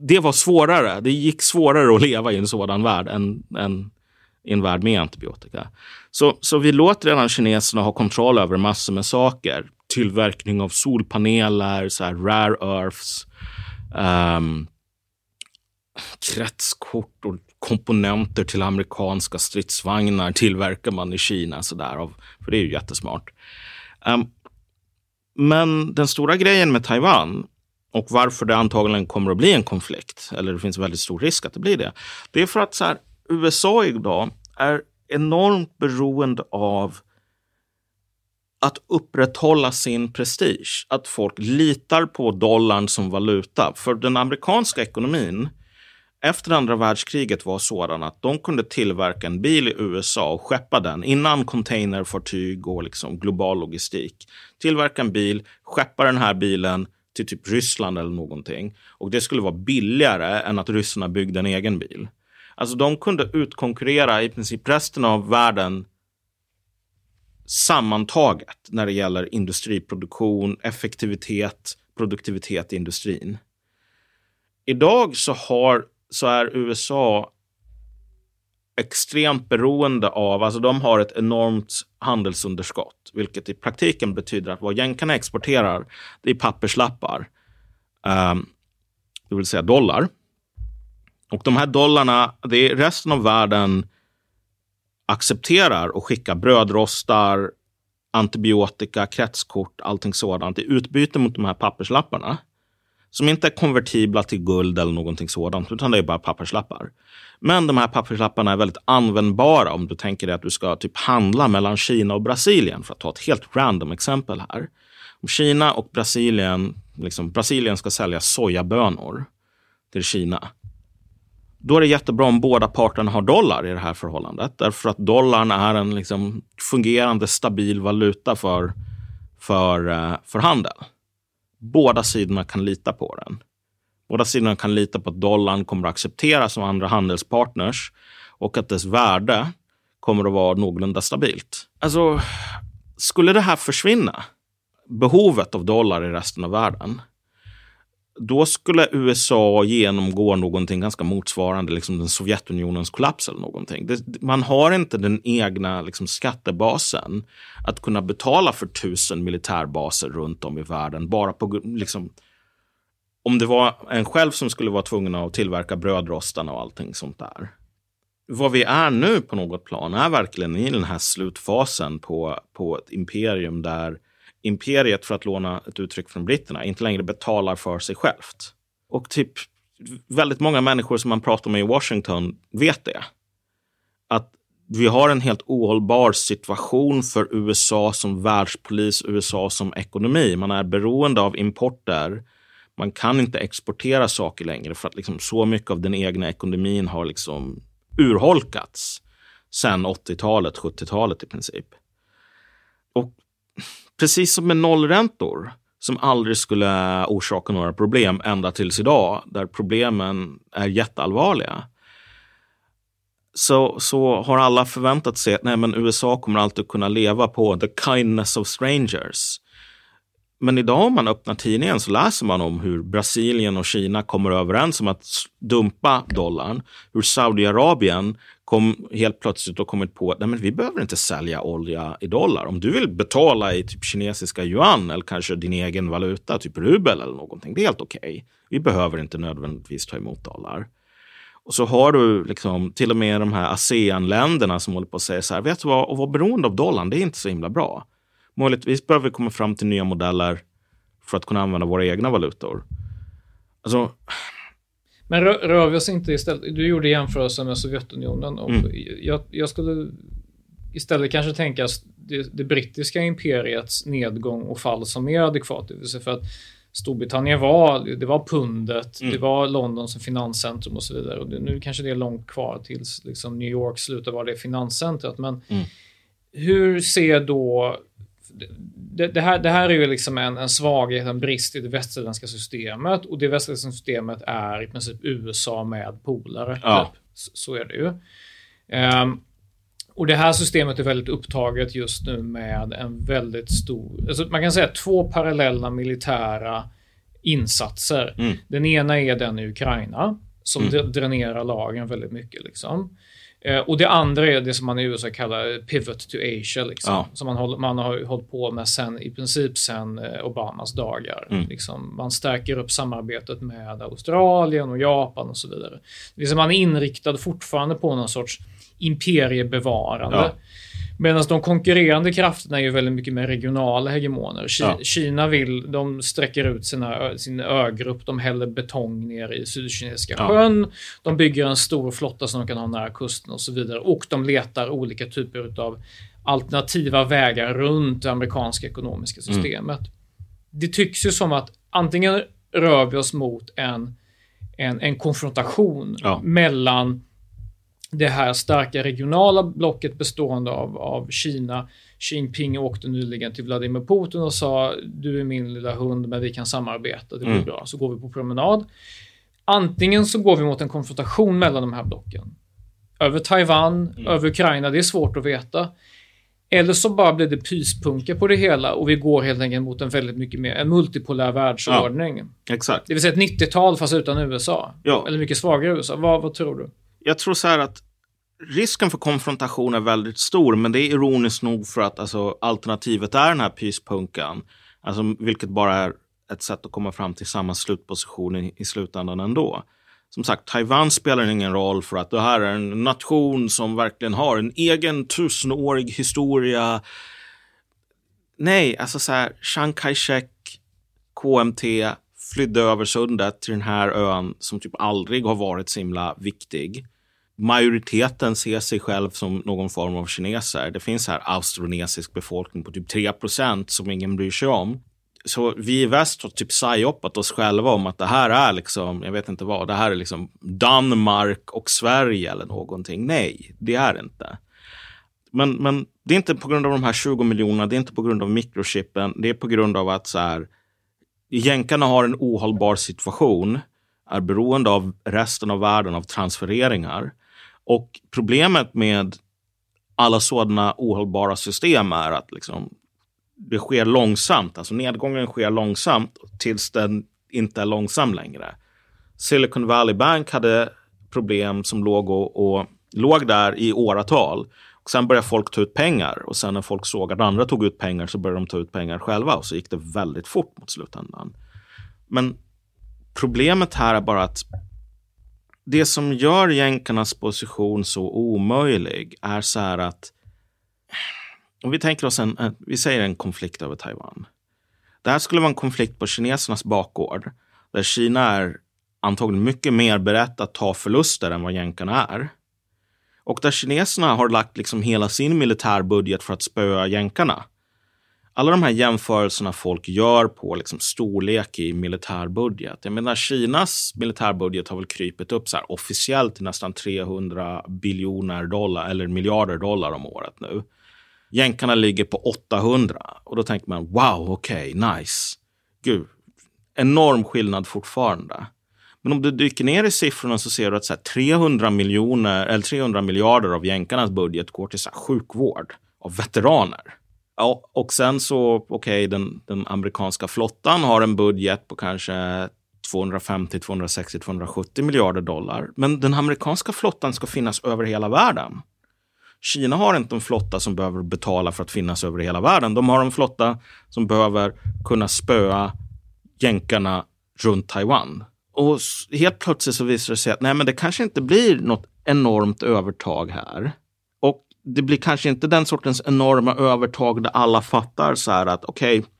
det var svårare. Det gick svårare att leva i en sådan värld än, än i en värld med antibiotika. Så, så vi låter redan kineserna ha kontroll över massor med saker. Tillverkning av solpaneler, så här rare earths, um, kretskort och komponenter till amerikanska stridsvagnar tillverkar man i Kina. så där. för det är ju jättesmart. Um, men den stora grejen med Taiwan och varför det antagligen kommer att bli en konflikt, eller det finns väldigt stor risk att det blir det, det är för att så här, USA idag är enormt beroende av att upprätthålla sin prestige. Att folk litar på dollarn som valuta. För den amerikanska ekonomin efter andra världskriget var sådan att de kunde tillverka en bil i USA och skeppa den innan containerfartyg och liksom global logistik. Tillverka en bil, skeppa den här bilen till typ Ryssland eller någonting. Och det skulle vara billigare än att ryssarna byggde en egen bil. Alltså de kunde utkonkurrera i princip resten av världen sammantaget när det gäller industriproduktion, effektivitet, produktivitet i industrin. Idag så, har, så är USA extremt beroende av, alltså de har ett enormt handelsunderskott, vilket i praktiken betyder att vad jänkarna exporterar, det är papperslappar, eh, det vill säga dollar. Och de här dollarna, det är resten av världen accepterar och skickar brödrostar, antibiotika, kretskort, allting sådant i utbyte mot de här papperslapparna. Som inte är konvertibla till guld eller någonting sådant, utan det är bara papperslappar. Men de här papperslapparna är väldigt användbara om du tänker dig att du ska typ handla mellan Kina och Brasilien, för att ta ett helt random exempel här. Om Kina och Brasilien, liksom Brasilien ska sälja sojabönor till Kina då är det jättebra om båda parterna har dollar i det här förhållandet. Därför att dollarn är en liksom fungerande stabil valuta för, för, eh, för handel. Båda sidorna kan lita på den. Båda sidorna kan lita på att dollarn kommer att accepteras av andra handelspartners och att dess värde kommer att vara någorlunda stabilt. Alltså, skulle det här försvinna, behovet av dollar i resten av världen, då skulle USA genomgå någonting ganska motsvarande liksom den Sovjetunionens kollaps eller någonting. Det, man har inte den egna liksom, skattebasen att kunna betala för tusen militärbaser runt om i världen bara på liksom, om det var en själv som skulle vara tvungen att tillverka brödrostarna och allting sånt där. Vad vi är nu på något plan är verkligen i den här slutfasen på, på ett imperium där imperiet, för att låna ett uttryck från britterna, inte längre betalar för sig självt. Och typ väldigt många människor som man pratar med i Washington vet det. Att vi har en helt ohållbar situation för USA som världspolis, USA som ekonomi. Man är beroende av importer. Man kan inte exportera saker längre för att liksom så mycket av den egna ekonomin har liksom urholkats sen 80-talet, 70-talet i princip. Och Precis som med nollräntor som aldrig skulle orsaka några problem ända tills idag, där problemen är jätteallvarliga. Så, så har alla förväntat sig att nej, men USA kommer alltid kunna leva på the kindness of strangers. Men idag om man öppnar tidningen så läser man om hur Brasilien och Kina kommer överens om att dumpa dollarn. Hur Saudiarabien kom helt plötsligt och kommit på att vi behöver inte sälja olja i dollar. Om du vill betala i typ kinesiska yuan eller kanske din egen valuta, typ rubel eller någonting, det är helt okej. Okay. Vi behöver inte nödvändigtvis ta emot dollar. Och så har du liksom till och med de här ASEAN-länderna som håller på att säga så här, vet du vad, att vara beroende av dollarn, det är inte så himla bra. Möjligtvis behöver vi komma fram till nya modeller för att kunna använda våra egna valutor. Alltså... Men rör, rör vi oss inte istället? Du gjorde jämförelsen med Sovjetunionen. Och mm. jag, jag, skulle istället kanske tänka det, det brittiska imperiets nedgång och fall som mer adekvat. Det vill säga för att Storbritannien var, det var pundet, mm. det var London som finanscentrum och så vidare. Och det, nu kanske det är långt kvar tills liksom New York slutar vara det finanscentret. Men mm. hur ser då det, det, här, det här är ju liksom en, en svaghet, en brist i det västerländska systemet och det västerländska systemet är i princip USA med polare. Ja. Typ. Så, så, är det ju. Um, och det här systemet är väldigt upptaget just nu med en väldigt stor, alltså man kan säga två parallella militära insatser. Mm. Den ena är den i Ukraina som mm. dränerar lagen väldigt mycket. Liksom. Eh, och det andra är det som man i USA kallar pivot to Asia, liksom, Ja. som man, håller, man har hållit på med sen, i princip sen eh, Obamas dagar. Mm. Liksom, man stärker upp samarbetet med Australien och Japan och så vidare. Det vill säga man är inriktad fortfarande på någon sorts imperiebevarande. Ja. Medan de konkurrerande krafterna är ju väldigt mycket mer regionala hegemoner. Ki- Ja. Kina vill, de sträcker ut sina, sin ögrupp, de häller betong ner i Sydkinesiska Ja. sjön. De bygger en stor flotta som de kan ha nära kusten och så vidare. Och de letar olika typer av alternativa vägar runt det amerikanska ekonomiska Mm. systemet. Det tycks ju som att antingen rör vi oss mot en, en, en konfrontation Ja. mellan det här starka regionala blocket bestående av, av Kina. Xi Jinping åkte nyligen till Vladimir Putin och sa du är min lilla hund men vi kan samarbeta, det blir Mm. bra. Så går vi på promenad. Antingen så går vi mot en konfrontation mellan de här blocken. Över Taiwan, Mm. över Ukraina, det är svårt att veta. Eller så bara blir det pyspunka på det hela och vi går helt enkelt mot en väldigt mycket mer, en multipolär världsordning. Exakt. Det vill säga ett 90-tal fast utan USA. Ja. Eller mycket svagare USA. Vad, vad tror du? Jag tror så här att risken för konfrontation är väldigt stor, men det är ironiskt nog för att alltså, alternativet är den här pyspunkan. Alltså, vilket bara är ett sätt att komma fram till samma slutposition i, i slutändan ändå. Som sagt, Taiwan spelar ingen roll för att det här är en nation som verkligen har en egen tusenårig historia. Nej, alltså så här, Chiang Kai-shek, KMT flydde över sundet till den här ön som typ aldrig har varit så himla viktig. Majoriteten ser sig själv som någon form av kineser. Det finns här austronesisk befolkning på typ 3% som ingen bryr sig om. Så vi i väst har typ psyopat oss själva om att det här är liksom, jag vet inte vad, det här är liksom Danmark och Sverige eller någonting. Nej, det är det inte. Men, men det är inte på grund av de här 20 miljonerna, det är inte på grund av mikrochippen, det är på grund av att så här, jänkarna har en ohållbar situation, är beroende av resten av världen av transfereringar. Och problemet med alla sådana ohållbara system är att liksom, det sker långsamt. Alltså nedgången sker långsamt tills den inte är långsam längre. Silicon Valley Bank hade problem som låg, och, och, låg där i åratal. Sen började folk ta ut pengar och sen när folk såg att andra tog ut pengar så började de ta ut pengar själva och så gick det väldigt fort mot slutändan. Men problemet här är bara att det som gör jänkarnas position så omöjlig är så här att om vi tänker oss en, vi säger en konflikt över Taiwan. Det här skulle vara en konflikt på kinesernas bakgård där Kina är antagligen mycket mer berett att ta förluster än vad jänkarna är. Och där kineserna har lagt liksom hela sin militärbudget för att spöa jänkarna. Alla de här jämförelserna folk gör på liksom storlek i militärbudget. Jag menar, Kinas militärbudget har väl krypit upp så här officiellt till nästan 300 biljoner dollar eller miljarder dollar om året nu. Jänkarna ligger på 800 och då tänker man wow, okej, okay, nice. Gud, enorm skillnad fortfarande. Men om du dyker ner i siffrorna så ser du att så här, 300 miljoner eller 300 miljarder av jänkarnas budget går till så sjukvård av veteraner. Ja, och sen så, okej, okay, den, den amerikanska flottan har en budget på kanske 250, 260, 270 miljarder dollar. Men den amerikanska flottan ska finnas över hela världen. Kina har inte en flotta som behöver betala för att finnas över hela världen. De har en flotta som behöver kunna spöa jänkarna runt Taiwan. Och helt plötsligt så visar det sig att nej, men det kanske inte blir något enormt övertag här. Och det blir kanske inte den sortens enorma övertag där alla fattar så här att okej, okay,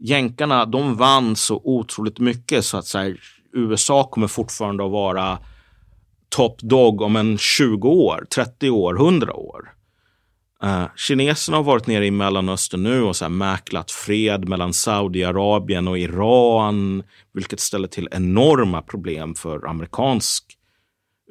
jänkarna de vann så otroligt mycket så att så här, USA kommer fortfarande att vara top dog om en 20 år, 30 år, 100 år. Uh, kineserna har varit nere i Mellanöstern nu och så här mäklat fred mellan Saudiarabien och Iran, vilket ställer till enorma problem för amerikansk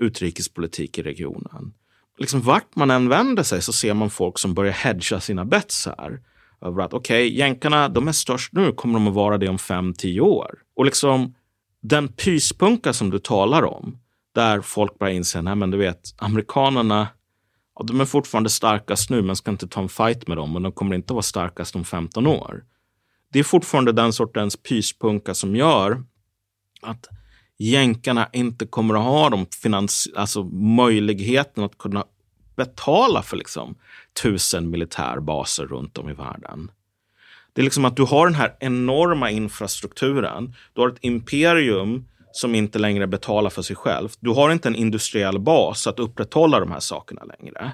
utrikespolitik i regionen. Liksom vart man än vänder sig så ser man folk som börjar hedga sina bets här. Över att okej, okay, jänkarna, de är störst nu, kommer de att vara det om 5-10 år? Och liksom den pyspunka som du talar om, där folk börjar inse, nej men du vet, amerikanerna, ja, de är fortfarande starkast nu, men ska inte ta en fight med dem, men de kommer inte vara starkast om 15 år. Det är fortfarande den sortens pyspunka som gör att jänkarna inte kommer att ha de finans, alltså möjligheten att kunna betala för liksom tusen militärbaser runt om i världen. Det är liksom att du har den här enorma infrastrukturen. Du har ett imperium som inte längre betalar för sig själv. Du har inte en industriell bas att upprätthålla de här sakerna längre.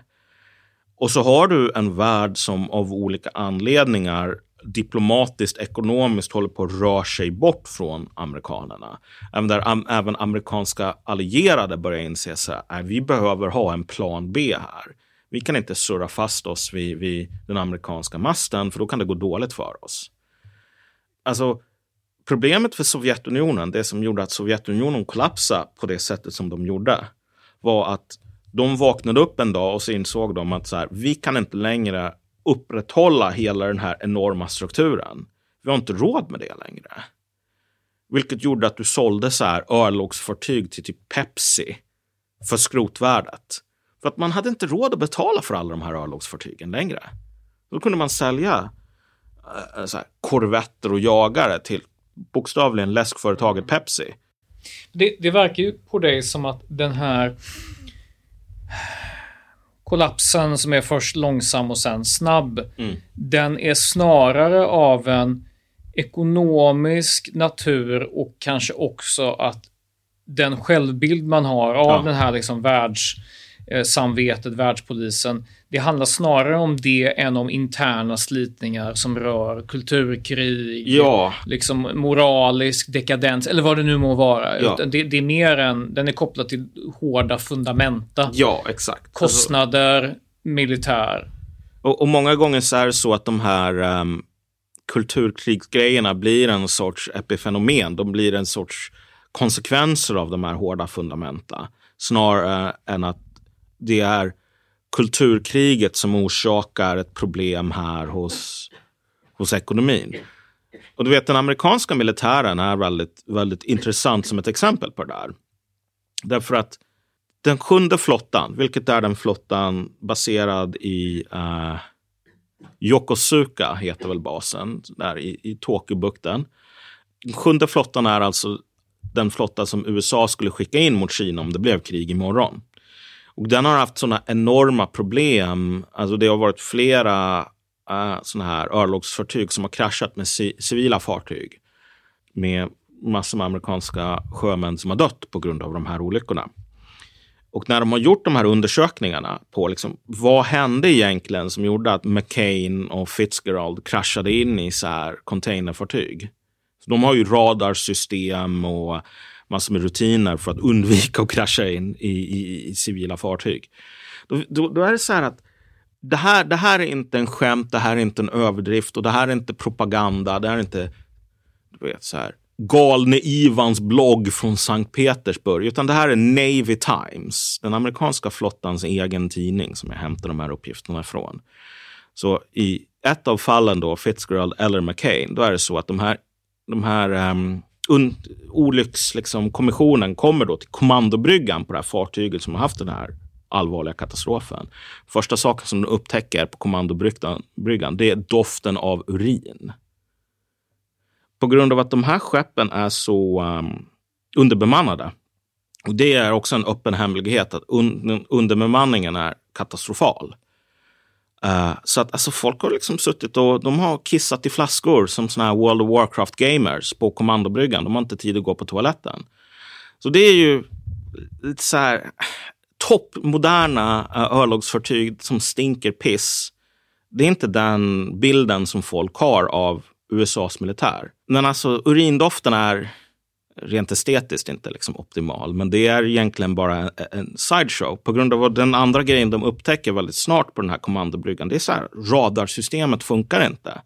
Och så har du en värld som av olika anledningar diplomatiskt, ekonomiskt håller på att röra sig bort från amerikanerna. Även där am även amerikanska allierade börjar inse att vi behöver ha en plan B här. Vi kan inte surra fast oss vid, vid den amerikanska masten för då kan det gå dåligt för oss. Alltså, problemet för Sovjetunionen, det som gjorde att Sovjetunionen kollapsade på det sättet som de gjorde, var att de vaknade upp en dag och så insåg de att så här, vi kan inte längre upprätthålla hela den här enorma strukturen. Vi har inte råd med det längre. Vilket gjorde att du sålde så här örlogsfartyg till typ Pepsi för skrotvärdet. För att man hade inte råd att betala för alla de här örlogsfartygen längre. Då kunde man sälja äh, så här, korvetter och jagare till bokstavligen läskföretaget Pepsi. Det, det verkar ju på dig som att den här kollapsen som är först långsam och sen snabb, mm. den är snarare av en ekonomisk natur och kanske också att den självbild man har av ja. den här liksom världssamvetet, världspolisen, det handlar snarare om det än om interna slitningar som rör kulturkrig, ja. liksom moralisk dekadens eller vad det nu må vara. Ja. Det, det, är mer än, den är kopplad till hårda fundamenta. Ja, exakt. Kostnader, alltså, militär. Och, och, många gånger så är det så att de här um, kulturkrigsgrejerna blir en sorts epifenomen. De blir en sorts konsekvenser av de här hårda fundamenta. Snarare än att det är kulturkriget som orsakar ett problem här hos, hos ekonomin. Och du vet, den amerikanska militären är väldigt, väldigt intressant som ett exempel på det där. Därför att den sjunde flottan, vilket är den flottan baserad i uh, Yokosuka, heter väl basen, där i, i Tokyobukten. Den sjunde flottan är alltså den flotta som USA skulle skicka in mot Kina om det blev krig imorgon. Och den har haft sådana enorma problem. Alltså det har varit flera eh, äh, sådana här örlogsfartyg som har kraschat med ci civila fartyg. Med massor med amerikanska sjömän som har dött på grund av de här olyckorna. Och när de har gjort de här undersökningarna på liksom, vad hände egentligen som gjorde att McCain och Fitzgerald kraschade in i så här containerfartyg. Så de har ju radarsystem och massor med rutiner för att undvika att krascha in i, i, i civila fartyg. Då, då, då, är det så här att det här, det här är inte en skämt, det här är inte en överdrift och det här är inte propaganda, det här är inte du vet, så här, galne Ivans blogg från Sankt Petersburg, utan det här är Navy Times, den amerikanska flottans egen tidning som jag hämtar de här uppgifterna ifrån. Så i ett av fallen då, Fitzgerald eller McCain, då är det så att de här, de här um, olyckskommissionen liksom, kommer då till kommandobryggan på det här fartyget som har haft den här allvarliga katastrofen. Första saken som de upptäcker på kommandobryggan, det är doften av urin. På grund av att de här skeppen är så um, underbemannade. Och det är också en öppen hemlighet att un underbemanningen är katastrofal. Uh, så att alltså, folk har liksom suttit och de har kissat i flaskor som såna här World of Warcraft gamers på kommandobryggan. De har inte tid att gå på toaletten. Så det är ju lite så här toppmoderna uh, örlogsfartyg som stinker piss. Det är inte den bilden som folk har av USAs militär. Men alltså urindoften är rent estetiskt inte liksom optimal. Men det är egentligen bara en, sideshow. På grund av att den andra grejen de upptäcker väldigt snart på den här kommandobryggan, det är så här, radarsystemet funkar inte.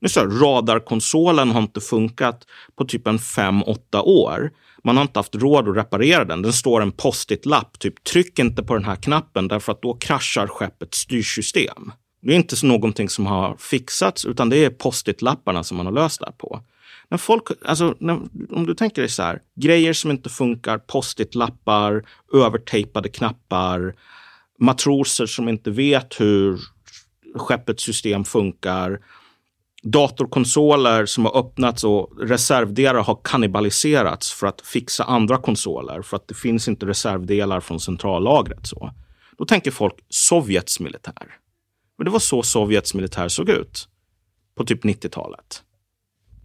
Nu så här, radarkonsolen har inte funkat på typ en fem åtta år. Man har inte haft råd att reparera den. Den står en post-it-lapp, typ tryck inte på den här knappen därför att då kraschar skeppets styrsystem. Det är inte någonting som har fixats, utan det är post-it-lapparna som man har löst det här på. Men folk, alltså, när, om du tänker dig så här, grejer som inte funkar, post-it-lappar, övertejpade knappar, matroser som inte vet hur skeppets system funkar, datorkonsoler som har öppnats och reservdelar har kannibaliserats för att fixa andra konsoler för att det finns inte reservdelar från centrallagret. Så. Då tänker folk Sovjets militär. Men det var så Sovjets militär såg ut på typ 90-talet.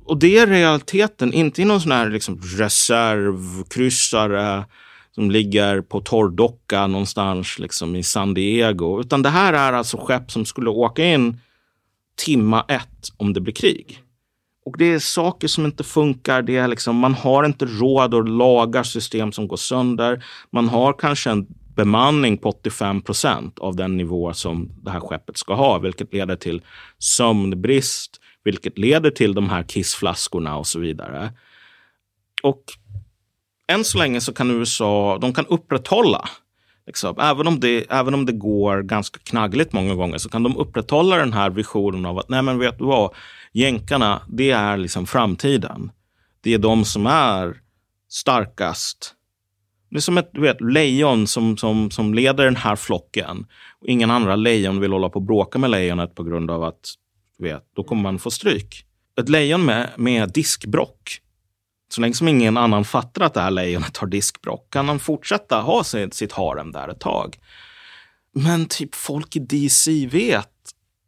Och det är realiteten, inte i någon sån här liksom reservkryssare som ligger på torrdocka någonstans liksom i San Diego. Utan det här är alltså skepp som skulle åka in timma ett om det blir krig. Och det är saker som inte funkar. Det är liksom, man har inte råd att laga system som går sönder. Man har kanske en bemanning på 85 procent av den nivå som det här skeppet ska ha, vilket leder till sömnbrist, vilket leder till de här kissflaskorna och så vidare. Och än så länge så kan USA, de kan upprätthålla Liksom. Även, om det, även om det går ganska knaggligt många gånger så kan de upprätthålla den här visionen av att nej men vet du vad, jänkarna det är liksom framtiden. Det är de som är starkast. Det är som ett du vet, lejon som, som, som leder den här flocken. Ingen andra lejon vill hålla på och bråka med lejonet på grund av att vet, då kommer man få stryk. Ett lejon med, med diskbrock så länge som ingen annan fattar att det här lejonet har diskbrock kan han fortsätta ha sitt, sitt harem där ett tag. Men typ folk i DC vet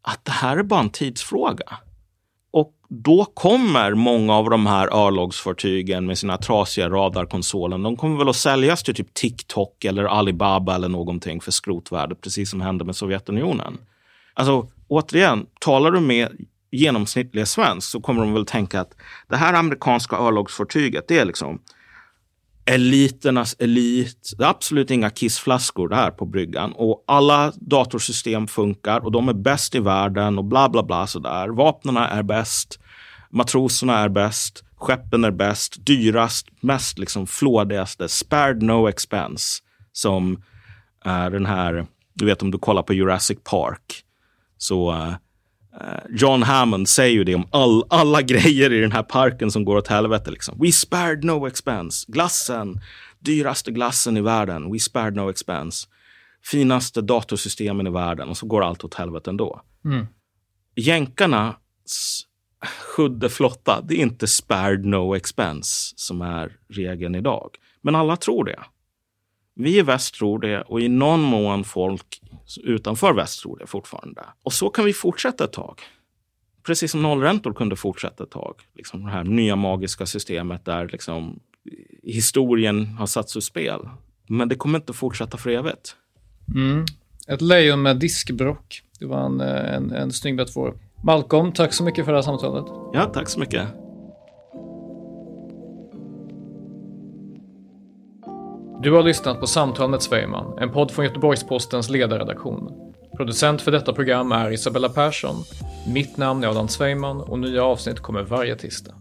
att det här är bara en tidsfråga. Och då kommer många av de här örlogsfartygen med sina trasiga radarkonsoler, de kommer väl att säljas till typ TikTok eller Alibaba eller någonting för skrotvärde, precis som hände med Sovjetunionen. Alltså återigen, talar du med genomsnittliga svensk så kommer de väl tänka att det här amerikanska örlogsfartyget, det är liksom eliternas elit. Det är absolut inga kissflaskor det här på bryggan och alla datorsystem funkar och de är bäst i världen och bla bla bla sådär. Vapnen är bäst, matroserna är bäst, skeppen är bäst, dyrast, mest liksom flådigaste, spared no expense som är den här, du vet om du kollar på Jurassic Park så uh, John Hammond säger ju det om all, alla grejer i den här parken som går åt helvete. Liksom. We spared no expense. Glassen, dyraste glassen i världen. We spared no expense. Finaste datorsystemen i världen och så går allt åt helvete ändå. Mm. Jänkarnas sjunde flotta, det är inte spared no expense som är regeln idag. Men alla tror det. Vi i väst tror det och i någon mån folk utanför väst tror det fortfarande. Och så kan vi fortsätta ett tag. Precis som nollräntor kunde fortsätta ett tag. Liksom det här nya magiska systemet där liksom historien har satts ur spel. Men det kommer inte fortsätta för evigt. Mm. Ett lejon med diskbrock. Det var en, en, en snygg metafor. Malcolm, tack så mycket för det här samtalet. Ja, tack så mycket. Du har lyssnat på Samtal med Svejman, en podd från Göteborgs-Postens ledarredaktion. Producent för detta program är Isabella Persson. Mitt namn är Adam Svejman och nya avsnitt kommer varje tisdag.